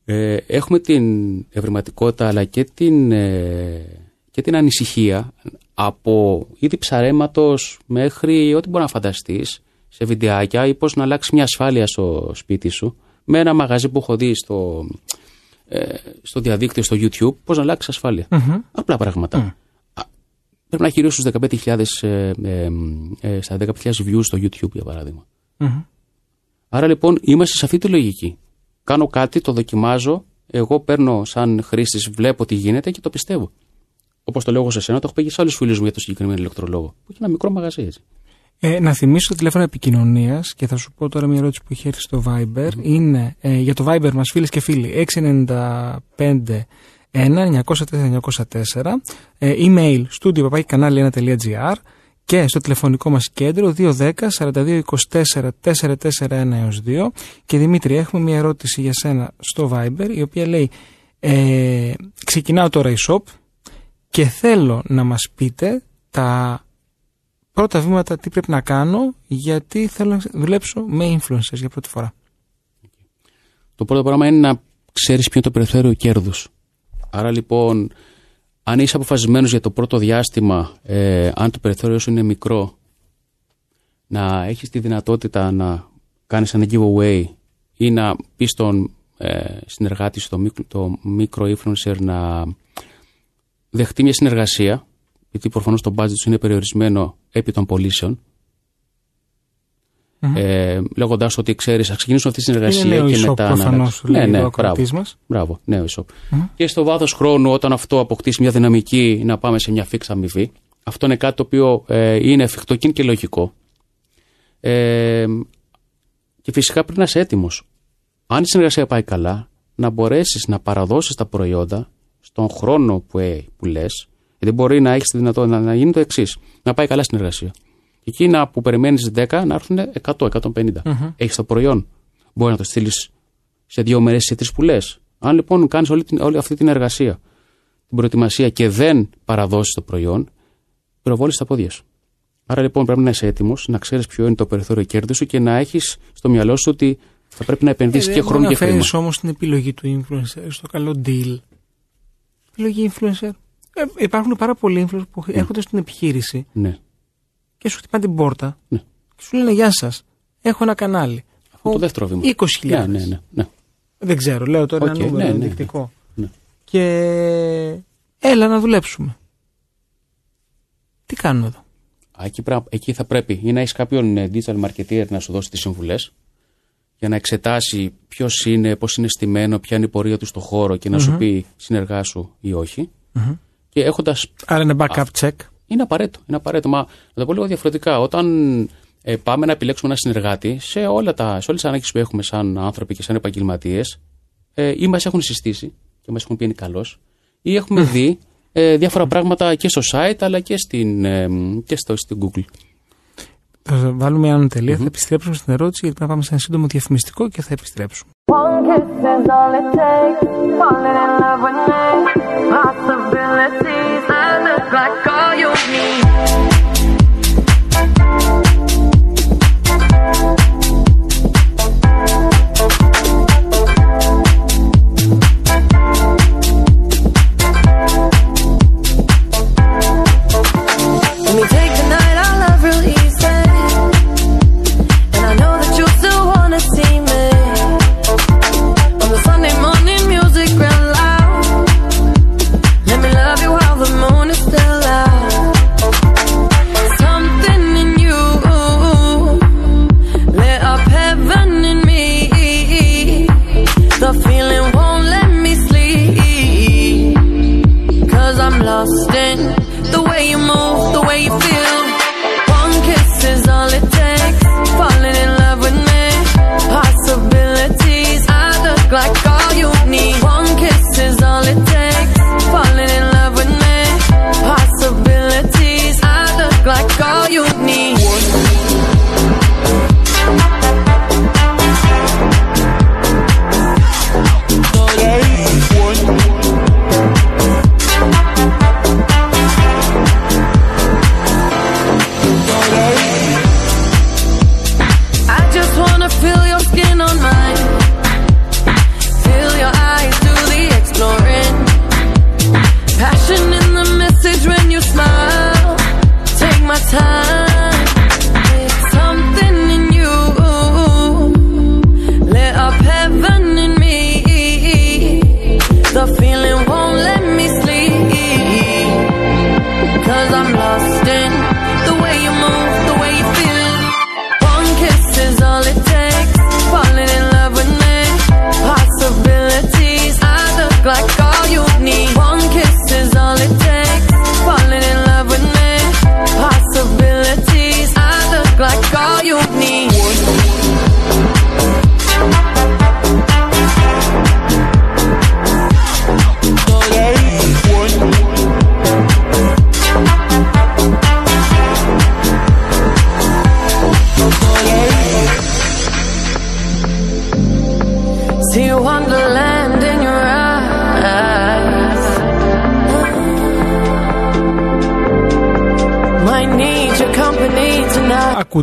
ε, έχουμε την ευρηματικότητα αλλά και την, ε, και την ανησυχία από είδη ψαρέματος μέχρι ό,τι μπορεί να φανταστείς σε βιντεάκια ή πώς να αλλάξεις μια ασφάλεια στο σπίτι σου με ένα μαγαζί που έχω δει στο, ε, στο διαδίκτυο, στο YouTube, πώς να αλλάξει ασφάλεια. Απλά πράγματα. Α, Πρέπει να έχει γύρω στους 15.000, ε, ε, ε, στα 15.000 views στο YouTube για παράδειγμα. Άρα λοιπόν είμαστε σε αυτή τη λογική. Κάνω κάτι, το δοκιμάζω, εγώ παίρνω σαν χρήστης, βλέπω τι γίνεται και το πιστεύω. Όπως το λέω εγώ σε σένα, το έχω πει και σε άλλους φίλους μου για το συγκεκριμένο ηλεκτρολόγο. Που έχει ένα μικρό μαγαζί έτσι. Ε, να θυμίσω το τηλέφωνο επικοινωνίας και θα σου πω τώρα μια ερώτηση που έχει έρθει στο Viber. Είναι ε, για το Viber μας, φίλες και φίλοι, 695 1 904 904 ε, email studio κανάλι 1.gr και στο τηλεφωνικό μας κέντρο 210 42 24 441 έως 2 και Δημήτρη έχουμε μια ερώτηση για σένα στο Viber η οποία λέει ε, ξεκινάω τώρα η shop και θέλω να μας πείτε τα πρώτα βήματα τι πρέπει να κάνω γιατί θέλω να δουλέψω με influencers για πρώτη φορά. Το πρώτο πράγμα είναι να ξέρεις ποιο είναι το περιθώριο κέρδους. Άρα λοιπόν, αν είσαι αποφασισμένος για το πρώτο διάστημα, ε, αν το περιθώριο σου είναι μικρό, να έχεις τη δυνατότητα να κάνεις ένα giveaway ή να πεις στον ε, συνεργάτη σου, το, μικρο, το micro influencer, να δεχτεί μια συνεργασία, γιατί προφανώς το budget σου είναι περιορισμένο επί των πωλήσεων, Mm-hmm. Ε, Λέγοντα ότι ξέρεις, θα ξεκινήσουμε αυτή τη συνεργασία είναι και μετά. Προφανώς, να... Ναι, ναι, ο μπράβο. μας. Μπράβο, νέο e Και στο βάθος χρόνου, όταν αυτό αποκτήσει μια δυναμική, να πάμε σε μια φίξα αμοιβή. Αυτό είναι κάτι το οποίο ε, είναι εφικτό και είναι και λογικό. Ε, και φυσικά πρέπει να είσαι έτοιμος. Αν η συνεργασία πάει καλά, να μπορέσεις να παραδώσεις τα προϊόντα στον χρόνο που, ε, που λες, γιατί μπορεί να έχεις τη δυνατότητα να, να γίνει το εξής: να πάει καλά στην εργασία. Εκείνα που περιμένεις 10 να έρθουν 100-150. Mm-hmm. Έχεις το προϊόν. Μπορεί να το στείλεις σε δύο μέρες σε τρεις που λες. Αν λοιπόν κάνεις όλη, όλη αυτή την εργασία, την προετοιμασία και δεν παραδώσεις το προϊόν, πυροβόλεις τα πόδια σου. Άρα λοιπόν πρέπει να είσαι έτοιμος, να ξέρεις ποιο είναι το περιθώριο κέρδους σου και να έχεις στο μυαλό σου ότι θα πρέπει να επενδύσεις ε, και χρόνο και χρήμα. Δεν όμως την επιλογή του influencer στο καλό deal. Επιλογή influencer. Ε, υπάρχουν πάρα πολλοί influencers που ναι. έρχονται στην επιχείρηση ναι και σου χτυπάνε την πόρτα ναι. και σου λένε Γεια σας, έχω ένα κανάλι. Αυτό το δεύτερο βήμα. 20.000. Ναι, ναι, ναι, ναι. Δεν ξέρω, λέω τώρα okay, ένα νούμερο ναι, ναι, ενδεικτικό. Ναι. Και έλα να δουλέψουμε. Τι κάνουμε εδώ; Εκεί, εκεί θα πρέπει ή να έχεις κάποιον ε, digital marketer να σου δώσει τις συμβουλές για να εξετάσει ποιος είναι, πώς είναι στημένο, ποια είναι η πορεία του στο χώρο και να mm-hmm. σου πει συνεργάσου ή όχι. Mm-hmm. Και έχοντας... Άρα είναι backup check. Είναι απαραίτητο. Είναι απαραίτητο. Μα να το πω λίγο διαφορετικά. Όταν ε, πάμε να επιλέξουμε ένα συνεργάτη, σε, όλα τα, σε όλες τις ανάγκες που έχουμε σαν άνθρωποι και σαν επαγγελματίες, ε, ή μας έχουν συστήσει και μας έχουν πει είναι καλός, ή έχουμε δει ε, διάφορα πράγματα και στο site αλλά και, στην, ε, και στο, στην Google. Θα βάλουμε μια τελεία, mm-hmm. θα επιστρέψουμε στην ερώτηση γιατί πρέπει να πάμε σε ένα σύντομο διαφημιστικό και θα επιστρέψουμε. is all it takes. Falling in love with me. Possibilities, I look like all you need. Black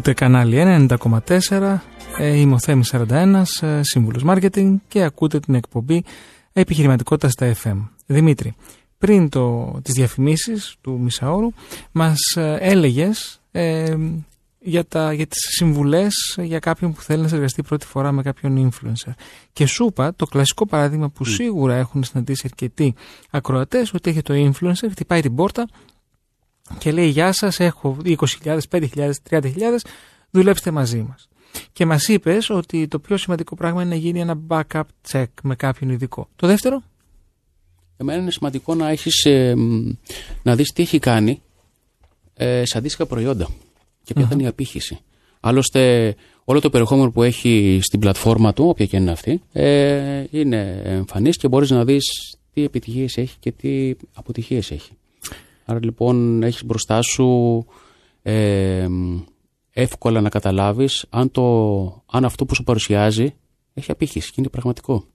Ακούτε κανάλι 90,4. Ε, είμαι ο Θέμης 41, ε, σύμβουλος marketing και ακούτε την εκπομπή επιχειρηματικότητα στα FM. Δημήτρη, πριν το, τις διαφημίσεις του Μισάωρου μας ε, έλεγες ε, για, τα, για τις συμβουλές για κάποιον που θέλει να συνεργαστεί πρώτη φορά με κάποιον influencer. Και σου είπα το κλασικό παράδειγμα που σίγουρα έχουν συναντήσει αρκετοί ακροατές ότι έχει το influencer, χτυπάει την πόρτα και λέει γεια σας έχω 20.000, 5.000, 30.000 δουλέψτε μαζί μας. Και μας είπες ότι το πιο σημαντικό πράγμα είναι να γίνει ένα backup check με κάποιον ειδικό. Το δεύτερο, Εμένα είναι σημαντικό να έχεις, ε, μ, να δεις τι έχει κάνει ε, σε αντίστοιχα προϊόντα και ποια θα είναι η απήχηση. Άλλωστε, όλο το περιεχόμενο που έχει στην πλατφόρμα του, όποια και είναι αυτή, ε, είναι εμφανής και μπορείς να δεις τι επιτυχίες έχει και τι αποτυχίες έχει. Άρα λοιπόν έχεις μπροστά σου ε, μ, εύκολα να καταλάβεις αν, το, αν αυτό που σου παρουσιάζει έχει απήχηση και είναι πραγματικό.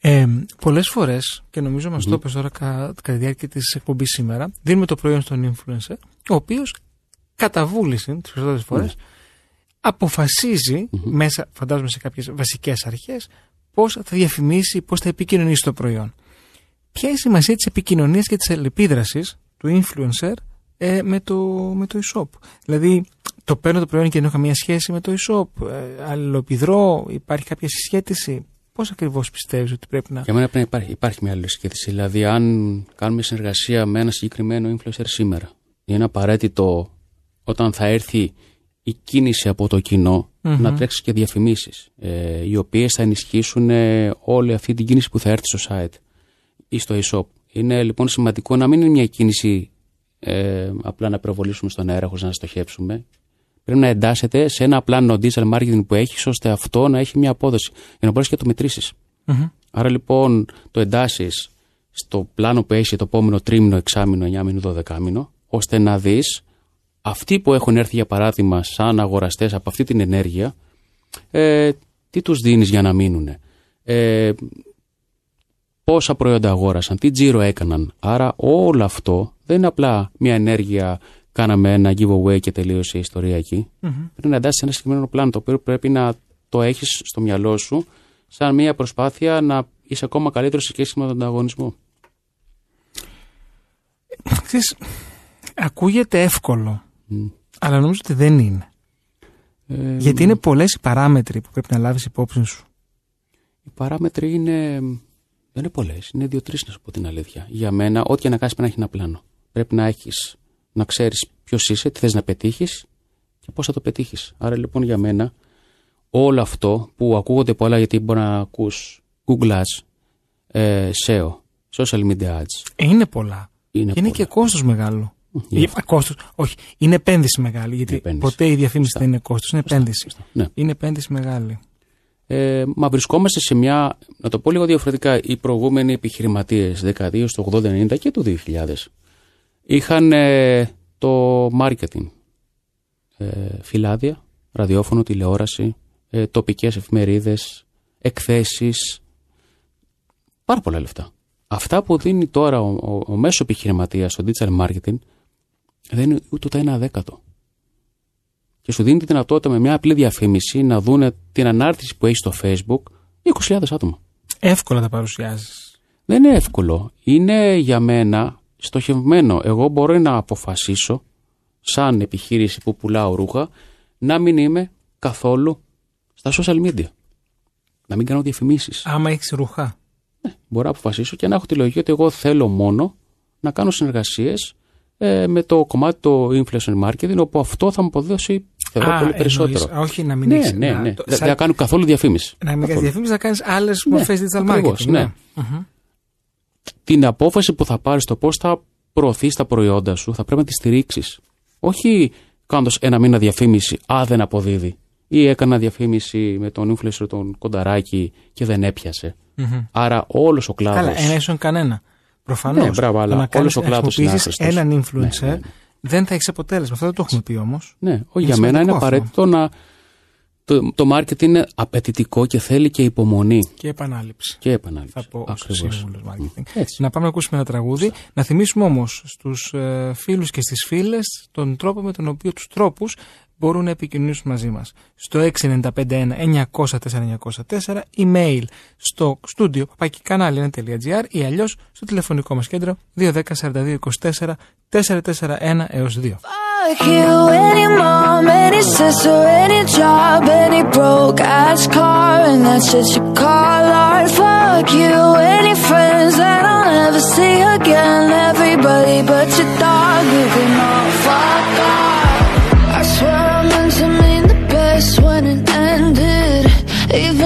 Ε, Πολλές φορές, και νομίζω μας το είπες τώρα κα- κατά τη διάρκεια της εκπομπής σήμερα, δίνουμε το προϊόν στον influencer, ο οποίος κατά βούληση τις περισσότερες φορές αποφασίζει μέσα, φαντάζομαι σε κάποιες βασικές αρχές, πώς θα διαφημίσει, πώς θα επικοινωνήσει το προϊόν. Ποια είναι η σημασία της επικοινωνίας και της αλληλεπίδρασης του influencer ε, με, το, με το e-shop; Δηλαδή, το παίρνω το προϊόν και δεν έχω καμία σχέση με το e-shop. Ε, αλληλοπιδρώ, υπάρχει κάποια συσχέτιση; Πώς ακριβώς πιστεύεις ότι πρέπει να. Για μένα πρέπει να υπάρχει, υπάρχει μια άλλη σχέση. Δηλαδή, αν κάνουμε συνεργασία με ένα συγκεκριμένο influencer σήμερα, είναι απαραίτητο όταν θα έρθει η κίνηση από το κοινο να τρέξει και διαφημίσεις, ε, οι οποίες θα ενισχύσουν ε, όλη αυτή την κίνηση που θα έρθει στο site ή στο e-shop. Είναι λοιπόν σημαντικό να μην είναι μια κίνηση ε, απλά να προβολήσουμε στον αέρα χωρίς να στοχεύσουμε. Πρέπει να εντάσσεται σε ένα πλάνο digital marketing που έχεις, ώστε αυτό να έχει μια απόδοση για να μπορέσει και να το μετρήσεις. Άρα λοιπόν το εντάσσει στο πλάνο που έχεις το επόμενο τρίμηνο, εξάμηνο, εννιάμηνο, δωδεκάμηνο, ώστε να δεις αυτοί που έχουν έρθει για παράδειγμα σαν αγοραστές από αυτή την ενέργεια, ε, τι τους δίνεις για να μείνουν. Ε, πόσα προϊόντα αγόρασαν, τι τζίρο έκαναν. Άρα όλο αυτό δεν είναι απλά μια ενέργεια, κάναμε ένα giveaway και τελείωσε η ιστορία εκεί. Πρέπει να εντάσσει ένα συγκεκριμένο πλάνο το οποίο πρέπει να το έχεις στο μυαλό σου σαν μια προσπάθεια να είσαι ακόμα καλύτερος σε σχέση με τον ανταγωνισμό. Ξέρεις, ακούγεται εύκολο, αλλά νομίζω ότι δεν είναι. Ε, Γιατί είναι πολλές οι παράμετροι που πρέπει να λάβεις υπόψη σου. Οι παράμετροι είναι. Δεν είναι πολλές. Είναι δύο-τρεις, να σου πω την αλήθεια. Για μένα, ό,τι και να κάνεις πρέπει να έχει ένα πλάνο. Πρέπει να έχεις να ξέρεις ποιος είσαι, τι θες να πετύχεις και πώς θα το πετύχεις. Άρα λοιπόν για μένα, όλο αυτό που ακούγονται πολλά γιατί μπορεί να ακούς Google Ads, ε, SEO, social media ads. Ε, είναι πολλά. Είναι και είναι πολλά. και κόστος μεγάλο. Γι' Ή, κόστος, όχι, είναι επένδυση μεγάλη. Γιατί επένδυση. ποτέ η διαφήμιση δεν είναι κόστος, είναι επένδυση. Ναι. Είναι επένδυση μεγάλη. Ε, μα βρισκόμαστε σε μια, να το πω λίγο διαφορετικά, οι προηγούμενοι επιχειρηματίες δεκαετίες του 80-90 και του 2000 είχαν ε, το marketing, ε, φυλάδια, ραδιόφωνο, τηλεόραση, ε, τοπικές εφημερίδες, εκθέσεις, πάρα πολλά λεφτά. Αυτά που δίνει τώρα ο, ο, ο μέσος επιχειρηματίας στο digital marketing δεν είναι ούτε το ένα δέκατο και σου δίνει τη δυνατότητα με μια απλή διαφήμιση να δούνε την ανάρτηση που έχεις στο Facebook 20.000 άτομα. Εύκολα τα παρουσιάζεις. Δεν είναι εύκολο. Είναι για μένα στοχευμένο. Εγώ μπορώ να αποφασίσω, σαν επιχείρηση που πουλάω ρούχα, να μην είμαι καθόλου στα social media. Να μην κάνω διαφημίσεις. Άμα έχεις ρούχα. Μπορώ να αποφασίσω και να έχω τη λογική ότι εγώ θέλω μόνο να κάνω συνεργασίες ε, με το κομμάτι το influencer marketing, όπου αυτό θα μου αποδώσει θεωρώ Α, πολύ περισσότερο. εννοείς, όχι να μην ναι, έχεις- ναι, να- ναι. το- Δεν σαν- δεν θα κάνω καθόλου διαφήμιση. Να μην κάνεις Καθόλου. διαφήμιση, να κάνεις άλλες Ναι, μορφές digital ακριβώς, marketing. ναι. Την απόφαση που θα πάρεις το πώς θα προωθείς τα προϊόντα σου, θα πρέπει να τη στηρίξεις. Όχι κάνοντας ένα μήνα διαφήμιση, α, δεν αποδίδει. Ή έκανα διαφήμιση με τον influencer τον κονταράκι και δεν έπιασε. Άρα όλος ο κλάδο. Καλά, ένα ίσον κανένα. Προφανώς. Ναι, μπράβο, αλλά όλος ο κλάδος είναι άχρηστος. έναν influencer Ναι, ναι, ναι. Δεν θα έχεις αποτέλεσμα. Αυτό δεν το έχουμε πει όμως. Ναι, όχι Είναι για μένα είναι σημαντικό αυτό. απαραίτητο να το, το marketing είναι απαιτητικό και θέλει και υπομονή Και επανάληψη. και επανάληψη. Θα πω ως Ακριβώς. σύμβουλος marketing. Έτσι. Να πάμε να ακούσουμε ένα τραγούδι. Να θυμίσουμε όμως στους ε, φίλους και στις φίλες τον τρόπο με τον οποίο τους τρόπους μπορούν να επικοινωνήσουν μαζί μας. Στο 6951-904-904, email στο studio παπακικανάλι1.gr ή αλλιώς στο τηλεφωνικό μας κέντρο 210 42 24 441 έως 2. Fuck you, any mom, any sister, any job, any broke ass car, and that's shit you call art. Fuck you, any friends that I'll never see again. Everybody but your dog, you can all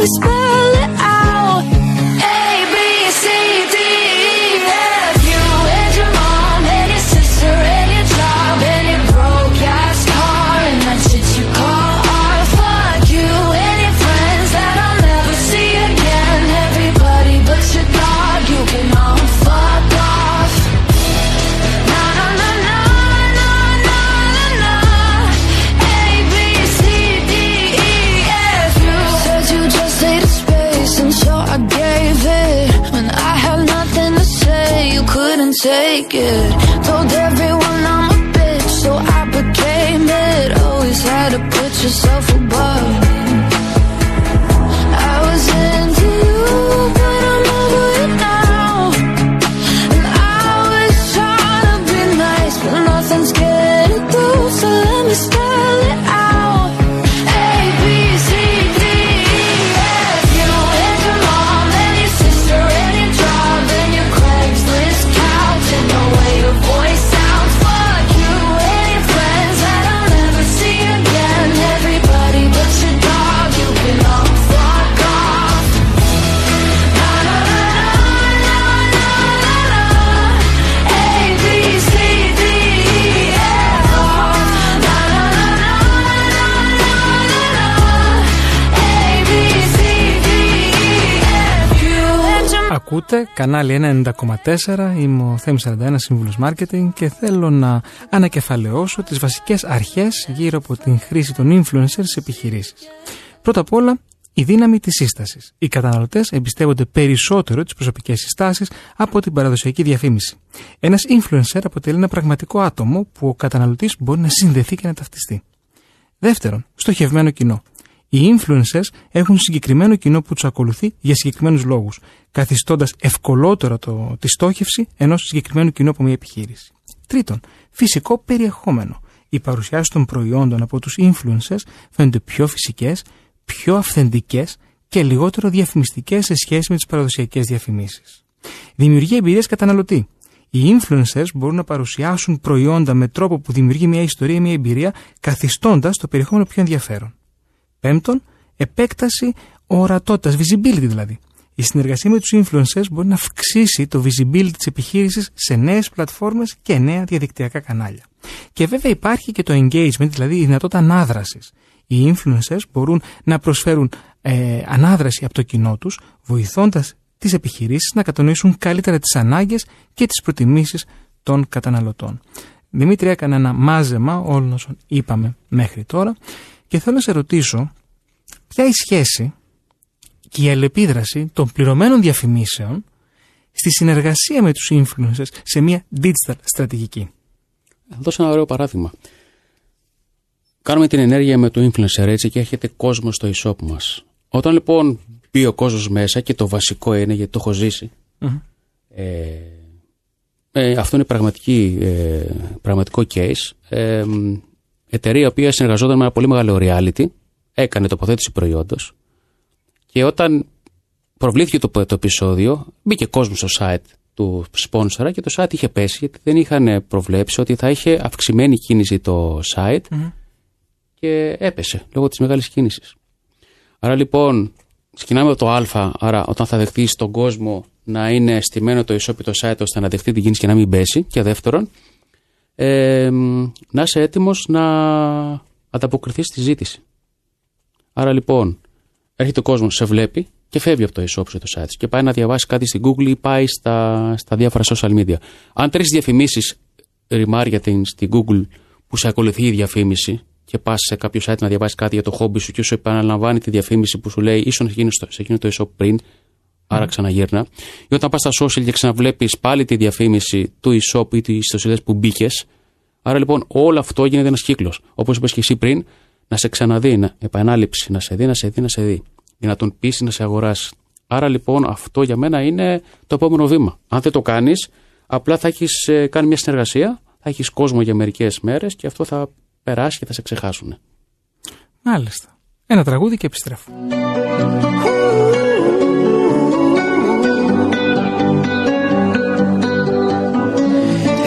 whisper take it. Ακούτε κανάλι 90,4, είμαι ο Θέμης 41, σύμβουλος marketing και θέλω να ανακεφαλαιώσω τις βασικές αρχές γύρω από την χρήση των influencers σε επιχειρήσεις. Πρώτα απ' όλα, η δύναμη της σύστασης. Οι καταναλωτές εμπιστεύονται περισσότερο τις προσωπικές συστάσεις από την παραδοσιακή διαφήμιση. Ένας influencer αποτελεί ένα πραγματικό άτομο που ο καταναλωτής μπορεί να συνδεθεί και να ταυτιστεί. Δεύτερον, στοχευμένο κοινό. Οι influencers έχουν συγκεκριμένο κοινό που τους ακολουθεί για συγκεκριμένους λόγους, καθιστώντας ευκολότερο το, τη στόχευση ενός συγκεκριμένου κοινού από μια επιχείρηση. Τρίτον, φυσικό περιεχόμενο. Οι παρουσιάσεις των προϊόντων από τους influencers φαίνονται πιο φυσικές, πιο αυθεντικές και λιγότερο διαφημιστικές σε σχέση με τις παραδοσιακές διαφημίσεις. Δημιουργία εμπειρία καταναλωτή. Οι influencers μπορούν να παρουσιάσουν προϊόντα με τρόπο που δημιουργεί μια ιστορία ή μια εμπειρία, καθιστώντας το περιεχόμενο πιο ενδιαφέρον. Πέμπτον, επέκταση ορατότητας, visibility δηλαδή. Η συνεργασία με τους influencers μπορεί να αυξήσει το visibility της επιχείρησης σε νέες πλατφόρμες και νέα διαδικτυακά κανάλια. Και βέβαια υπάρχει και το engagement, δηλαδή η δυνατότητα ανάδρασης. Οι influencers μπορούν να προσφέρουν ε, ανάδραση από το κοινό τους, βοηθώντας τις επιχειρήσεις να κατανοήσουν καλύτερα τις ανάγκες και τις προτιμήσεις των καταναλωτών. Δημήτρη έκανε ένα μάζεμα όλων όσων είπαμε μέχρι τώρα και θέλω να σε ρωτήσω ποια η σχέση και η αλληλεπίδραση των πληρωμένων διαφημίσεων στη συνεργασία με τους influencers σε μια digital στρατηγική; Θα δώσω ένα ωραίο παράδειγμα. Κάνουμε την ενέργεια με το influencer έτσι και έρχεται κόσμος στο e-shop μας. Όταν λοιπόν μπει ο κόσμος μέσα και το βασικό είναι γιατί το έχω ζήσει, ε, ε, αυτό είναι πραγματική, ε, πραγματικό case. Ε, εταιρεία η οποία συνεργαζόταν με ένα πολύ μεγάλο reality, έκανε τοποθέτηση προϊόντος και όταν προβλήθηκε το, το επεισόδιο, μπήκε κόσμος στο site του σπόνσορα και το site είχε πέσει γιατί δεν είχαν προβλέψει ότι θα είχε αυξημένη κίνηση το site και έπεσε λόγω της μεγάλης κίνησης. Άρα λοιπόν ξεκινάμε από το α, άρα όταν θα δεχτείς τον κόσμο να είναι στημένο το ισόπιτο site ώστε να δεχτεί την κίνηση και να μην πέσει και δεύτερον ε, να είσαι έτοιμος να ανταποκριθείς στη ζήτηση. Άρα λοιπόν έρχεται ο κόσμος, σε βλέπει και φεύγει από το ισόπιτο site και πάει να διαβάσει κάτι στην Google ή πάει στα, στα διάφορα social media. Αν τρεις διαφημίσεις ρημάρια στην Google που σε ακολουθεί η διαφήμιση και πας σε κάποιο site να διαβάσεις κάτι για το χόμπι σου και σου επαναλαμβάνει τη διαφήμιση που σου λέει ίσως σε εκείνο το e-shop πριν, άρα ξαναγύρνα. Ή όταν πας στα social και ξαναβλέπεις πάλι τη διαφήμιση του e-shop ή τη ιστοσελίδα που μπήκες. Άρα λοιπόν όλο αυτό γίνεται ένας κύκλος. Όπως είπες και εσύ πριν, να σε ξαναδεί, να επανάληψη, να σε δει, να σε δει, να σε δει. Για να τον πείσει να σε αγοράσει. Άρα λοιπόν αυτό για μένα είναι το επόμενο βήμα. Αν δεν το κάνεις, απλά θα έχεις ε, κάνει μια συνεργασία, θα έχεις κόσμο για μερικές μέρες και αυτό θα περάσει και θα σε ξεχάσουν. Μάλιστα. Ένα τραγούδι και επιστρέφω.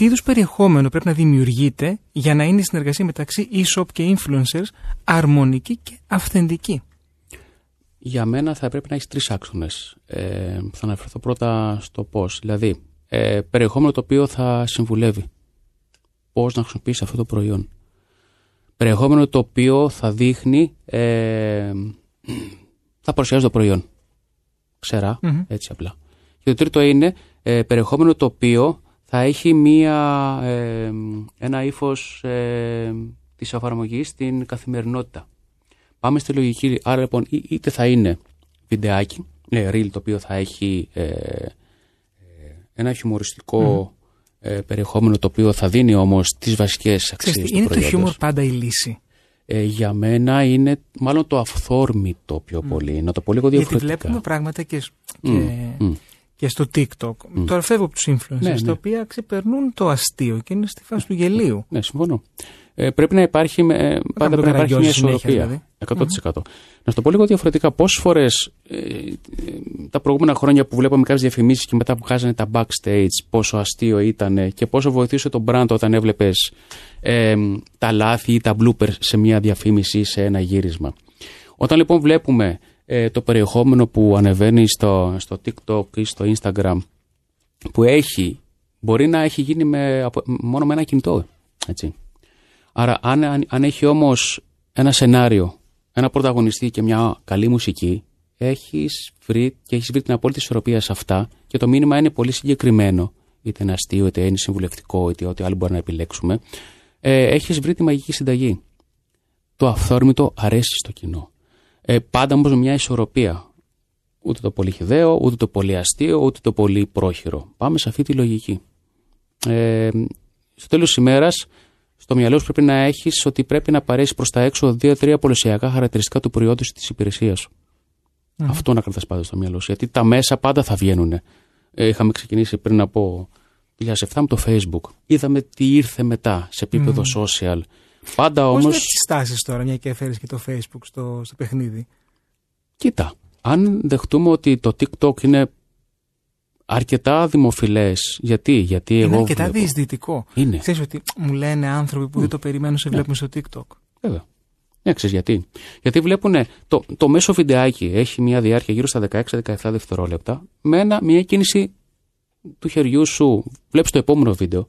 Τι είδους περιεχόμενο πρέπει να δημιουργείται για να είναι η συνεργασία μεταξύ e-shop και influencers αρμονική και αυθεντική; Για μένα θα πρέπει να έχεις τρεις άξονες. Ε, θα αναφερθώ πρώτα στο πώς. Δηλαδή, ε, περιεχόμενο το οποίο θα συμβουλεύει πώς να χρησιμοποιήσεις αυτό το προϊόν. Περιεχόμενο το οποίο θα δείχνει, ε, θα παρουσιάζει το προϊόν. Ξερά, Μμμ. έτσι απλά. Και το τρίτο είναι ε, περιεχόμενο το οποίο θα έχει μία, ε, ένα ύφος ε, της εφαρμογής στην καθημερινότητα. Πάμε στη λογική. Άρα λοιπόν ή- είτε θα είναι βιντεάκι, ε, reel το οποίο θα έχει ε, ε, ένα χιουμοριστικό ε, περιεχόμενο το οποίο θα δίνει όμως τις βασικές αξίες Ξέρεις, τι, του είναι το προϊόντος. χιούμορ πάντα η λύση; Ε, για μένα είναι μάλλον το αυθόρμητο πιο πολύ. Να το πω λίγο Γιατί διαφορετικά. βλέπουμε πράγματα και, σ- Μμ, και, μμ. Και στο TikTok. Τώρα φεύγω από τους influencers, Ναι, ναι. τα οποία ξεπερνούν το αστείο και είναι στη φάση του γελίου. Ναι, συμφωνώ. Ε, πρέπει να υπάρχει, με- ε, πάντα το πρέπει να υπάρχει μια καραγκιόζεις συνέχεια, ισορροπία. δηλαδή. 100%. Να σου το πω λίγο διαφορετικά. Πόσες φορές τα προηγούμενα χρόνια που βλέπαμε κάποιες διαφημίσεις και μετά που βγάζανε τα backstage, πόσο αστείο ήταν και πόσο βοηθούσε τον brand όταν έβλεπες τα λάθη ή τα bloopers σε μια διαφήμιση ή σε ένα γύρισμα. Όταν λοιπόν βλέπουμε ε, το περιεχόμενο που ανεβαίνει στο, στο TikTok ή στο Instagram που έχει, μπορεί να έχει γίνει με, από- μόνο με ένα κινητό. Έτσι. Άρα αν, αν, αν έχει όμως ένα σενάριο, ένα πρωταγωνιστή και μια καλή μουσική, έχεις βρει και έχεις βρει την απόλυτη ισορροπία σε αυτά και το μήνυμα είναι πολύ συγκεκριμένο, είτε είναι αστείο, είτε είναι συμβουλευτικό, είτε ό,τι άλλο μπορεί να επιλέξουμε, ε, έχεις βρει τη μαγική συνταγή. Το αυθόρμητο αρέσει στο κοινό. Ε, πάντα όμως με μια ισορροπία. Ούτε το πολύ χιδαίο, ούτε το πολύ αστείο, ούτε το πολύ πρόχειρο. Πάμε σε αυτή τη λογική. Ε, στο τέλος της ημέρας, στο μυαλό σου πρέπει να έχεις ότι πρέπει να παρέσεις προς τα έξω δύο-τρία πολυσιακά χαρακτηριστικά του προϊόντος ή της υπηρεσίας σου. Αυτό να κρατάς πάντα στο μυαλό σου. Γιατί τα μέσα πάντα θα βγαίνουν. Ε, είχαμε ξεκινήσει πριν από 2007 με το Facebook. Είδαμε τι ήρθε μετά σε επίπεδο social. Πάντα Πώς όμω. είναι τις στάσεις τώρα, μια και έφερε και το Facebook στο, στο παιχνίδι; Κοίτα, αν δεχτούμε ότι το TikTok είναι αρκετά δημοφιλές, γιατί, γιατί είναι εγώ αρκετά βλέπω. διεισδυτικό. Είναι. Ξέρεις ότι μου λένε άνθρωποι που δεν το περιμένουν σε βλέπουν στο TikTok. Βέβαια. Ναι, ξέρεις γιατί. Γιατί βλέπουν το, το μέσο βιντεάκι έχει μια διάρκεια γύρω στα 16-17 δευτερόλεπτα με ένα, μια κίνηση του χεριού σου. Βλέπεις το επόμενο βίντεο.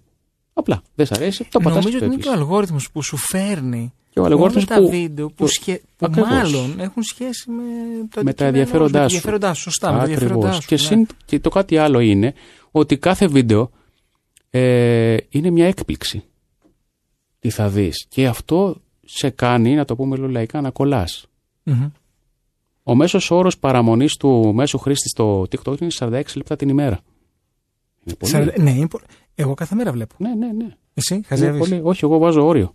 Απλά δεν σ' αρέσει, το πατάς Νομίζω και ότι το είναι και ο έκλεισες. αλγόριθμος που σου φέρνει Και ο αλγόριθμος όλα τα που- βίντεο που, που- σχε... που Ακριβώς. μάλλον έχουν σχέση με, το με τα αντικείμενό σου, ενδιαφέροντάς με τα σου. ενδιαφέροντάς σου. Σωστά, με τα Ακριβώς. ενδιαφέροντάς σου. Και, ναι. συν- και το κάτι άλλο είναι ότι κάθε βίντεο ε, είναι μια έκπληξη. Τι θα δεις. Και αυτό σε κάνει, να το πούμε λίγο λαϊκά, να κολλάς. Μμμ. Ο μέσος όρος παραμονής του μέσου χρήστη στο TikTok είναι 46 λεπτά την ημέρα. Είναι πολύ. Σαράντα- Ναι, είναι πο- εγώ κάθε μέρα βλέπω. Ναι, ναι, ναι. Εσύ, Είναι χαζεύεις. πολύ. Όχι, εγώ βάζω όριο.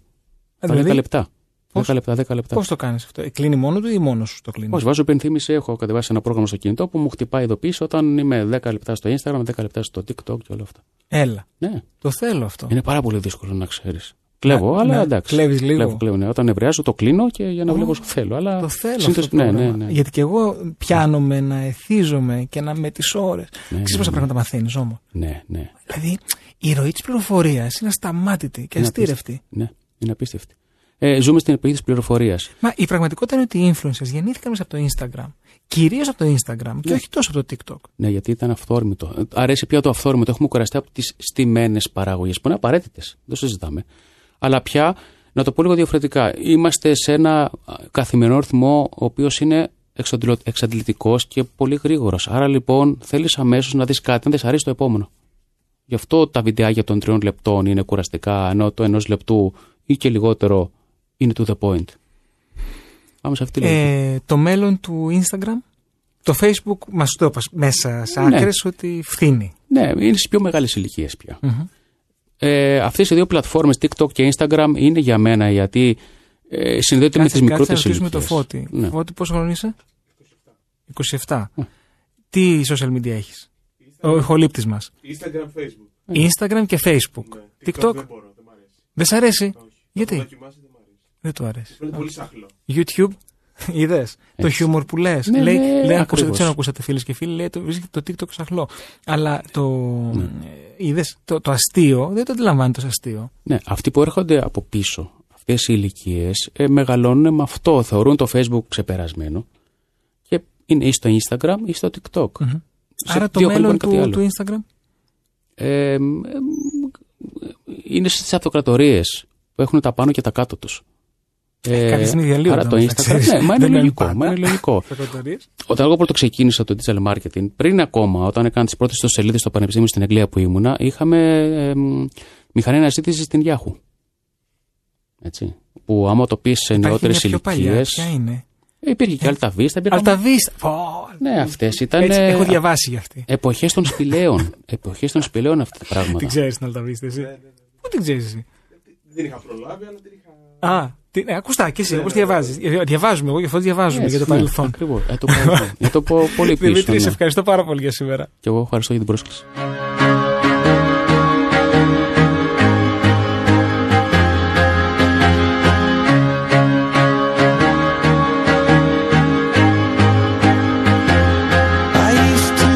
Τα 10 Δηλαδή, λεπτά. πώς; 10 λεπτά, 10 λεπτά. Πώς το κάνεις αυτό, Ε, κλείνει μόνο του ή μόνος σου το κλείνει; Όχι, βάζω υπενθύμηση. Έχω κατεβάσει ένα πρόγραμμα στο κινητό που μου χτυπάει ειδοποίηση όταν είμαι 10 λεπτά στο Instagram, 10 λεπτά στο TikTok και όλα αυτά. Έλα, Ναι, το θέλω αυτό. είναι πάρα πολύ δύσκολο να ξέρεις. Κλέβω, Ναι, αλλά ναι, εντάξει. κλέβεις λίγο. Κλέβω, κλέβω, ναι. Όταν νευριάζω, το κλείνω και για να Ω, βλέπω όσο θέλω. Αλλά Το θέλω συνήθως- αυτό το ναι, ναι, πρόγραμμα. ναι. Γιατί και εγώ πιάνομαι να εθίζομαι και να με τις ώρες. Ναι, Ξέρεις ναι, πόσα ναι. πράγματα μαθαίνεις όμως; Ναι, ναι. Δηλαδή, η ροή της πληροφορίας είναι ασταμάτητη και Είναι αστήρευτη. Ναι, είναι απίστευτη. Ε, ζούμε στην εποχή της πληροφορίας. Μα η πραγματικότητα είναι ότι οι influencers γεννήθηκαν μέσα από το Instagram. Κυρίως από το Instagram και Ναι. όχι τόσο από το TikTok. Ναι, γιατί ήταν αυθόρμητο. Ε, Αρέσει πια το αυθόρμητο. Έχουμε κουραστεί από τις στημένε παραγωγές που είναι απαραίτητες. Δεν το συζητάμε. Αλλά πια, να το πω λίγο διαφορετικά, είμαστε σε ένα α, καθημερινό ρυθμό ο οποίος είναι εξαντλητικός και πολύ γρήγορος. Άρα λοιπόν θέλεις αμέσως να δεις κάτι, αν δεν σε αρέσει το επόμενο. Γι' αυτό τα βιντεάκια των τριών λεπτών είναι κουραστικά, ενώ το ενός λεπτού ή και λιγότερο είναι to the point. Πάμε σε αυτή τη λογική. Ε, το μέλλον του Instagram. Το Facebook μας το είπα μέσα σε Ναι. άκρες ότι φθήνει. Ναι, είναι στις πιο μεγάλες ηλικίες πια. Ε, Αυτές οι δύο πλατφόρμες, TikTok και Instagram, είναι για μένα γιατί ε, συνδέονται με Κάτσε- τις κάτσε μικρότερες να ρωτήσουμε ηλικίες. το Φώτη. Ναι. Φώτη, πόσο χρόνο είσαι; 27. Τι social media έχεις; Ο ηχολήπτης μας. Instagram, Facebook. Instagram και Facebook. Ναι. TikTok. δεν μπορώ, δεν μ' αρέσει. Δεν σ' αρέσει; Όχι. Γιατί; Το έχω δοκιμάσει, δεν μ' αρέσει. Δεν του αρέσει. Φαίνεται πολύ σάχλο. YouTube. Είδες το Έτσι. χιούμορ που λες. Ναι, λέει, ναι, λέει, ακούσατε, ακριβώς. δεν ξέρω αν ακούσατε φίλες και φίλοι, λέει το, βρίσκεται το TikTok ξαχλό. Αλλά το, Ναι. ε, είδες, το, το αστείο δεν το αντιλαμβάνεται ως αστείο. Ναι, αυτοί που έρχονται από πίσω, αυτές οι ηλικίες, ε, μεγαλώνουν με αυτό. Θεωρούν το Facebook ξεπερασμένο και είναι ή στο Instagram ή στο TikTok. Σε Άρα το δύο χρόνια μέλλον κάτι του, άλλο. του Instagram; Ε, ε, είναι στις αυτοκρατορίες που έχουν τα πάνω και τα κάτω τους. Ε, Κάποια στιγμή διαλύονται άρα το όμως, να Instagram, ξέρεις. ναι, μα είναι Δεν μένει λογικό. πάντα. Μα είναι λογικό. Αυτοκρατορίες. Όταν εγώ πρώτο ξεκίνησα το digital marketing, πριν ακόμα, όταν έκανα τις πρώτες ιστοσελίδες στο Πανεπιστήμιο στην Αγγλία που ήμουνα, είχαμε ε, μ, μηχανή αναζήτηση στην Yahoo. Έτσι. Που άμα το πεις σε Υπάρχει νεότερες μια πιο παλιά. ηλικίε. Ποια είναι; Υπήρχε και Alta Vista. υπήρχαν- Αλταβίστα. Πω, Ναι, αυτές ήταν. Έτσι, έχω διαβάσει για αυτή. Εποχές των σπηλαίων. Εποχές των σπηλαίων αυτά τα πράγματα. Την ξέρεις την Αλταβίστα, εσύ. Πού την ξέρεις εσύ; Δεν είχα προλάβει, αλλά την είχα. Α, τι, ναι, ακουστά και εσύ, όπως διαβάζεις. Διαβάζουμε, εγώ γι' αυτό διαβάζουμε Έτσι, για το ναι, παρελθόν. ακριβώς. Ε, το παρελθόν. Για το πω πολύ πίσω. Δημήτρη, σε ναι. ευχαριστώ πάρα πολύ για σήμερα. Και εγώ ευχαριστώ για την πρόσκληση. I used to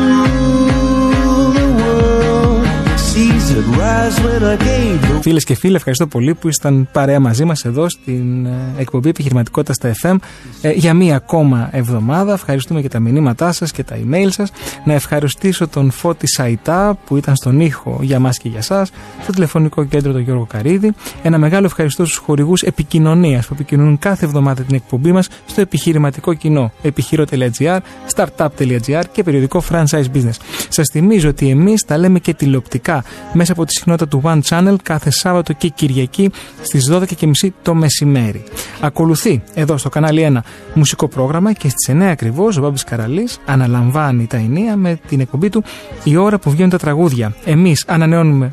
rule the world. Seas would rise when I gave the Φίλες και φίλοι, ευχαριστώ πολύ που ήσταν παρέα μαζί μας εδώ στην ε, εκπομπή Επιχειρηματικότητας στα FM ε, για μία ακόμα εβδομάδα. Ευχαριστούμε για τα μηνύματά σας και τα email σας. Να ευχαριστήσω τον Φώτη Σαϊτά που ήταν στον ήχο για μας και για εσά, στο τηλεφωνικό κέντρο τον Γιώργο Καρίδη. Ένα μεγάλο ευχαριστώ στους χορηγούς επικοινωνίας που επικοινωνούν κάθε εβδομάδα την εκπομπή μας στο επιχειρηματικό κοινό επιχείρω.gr, startup.gr και περιοδικό franchise business. Σας θυμίζω ότι εμείς τα λέμε και τηλεοπτικά μέσα από τη συχνότητα του One Channel κάθε Σάββατο και Κυριακή στις 12.30 το μεσημέρι. Ακολουθεί εδώ στο κανάλι 1 μουσικό πρόγραμμα και στις 9 ακριβώς ο Μπάμπης Καραλής αναλαμβάνει τα ενία με την εκπομπή του η ώρα που βγαίνουν τα τραγούδια. Εμείς ανανεώνουμε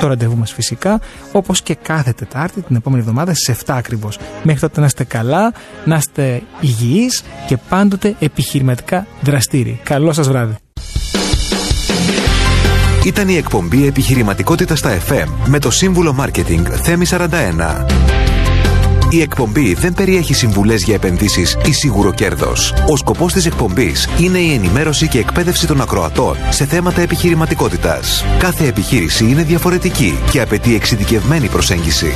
το ραντεβού μας φυσικά, όπως και κάθε Τετάρτη την επόμενη εβδομάδα στις 7 ακριβώς. Μέχρι τότε να είστε καλά, να είστε υγιείς και πάντοτε επιχειρηματικά δραστήριοι. Καλό σας βράδυ. Ήταν η εκπομπή Επιχειρηματικότητα στα FM με το σύμβουλο Μάρκετινγκ Θέμη 41. Η εκπομπή δεν περιέχει συμβουλές για επενδύσεις ή σίγουρο κέρδος. Ο σκοπός της εκπομπής είναι η ενημέρωση και εκπαίδευση των ακροατών σε θέματα επιχειρηματικότητας. Κάθε επιχείρηση είναι διαφορετική και απαιτεί εξειδικευμένη προσέγγιση.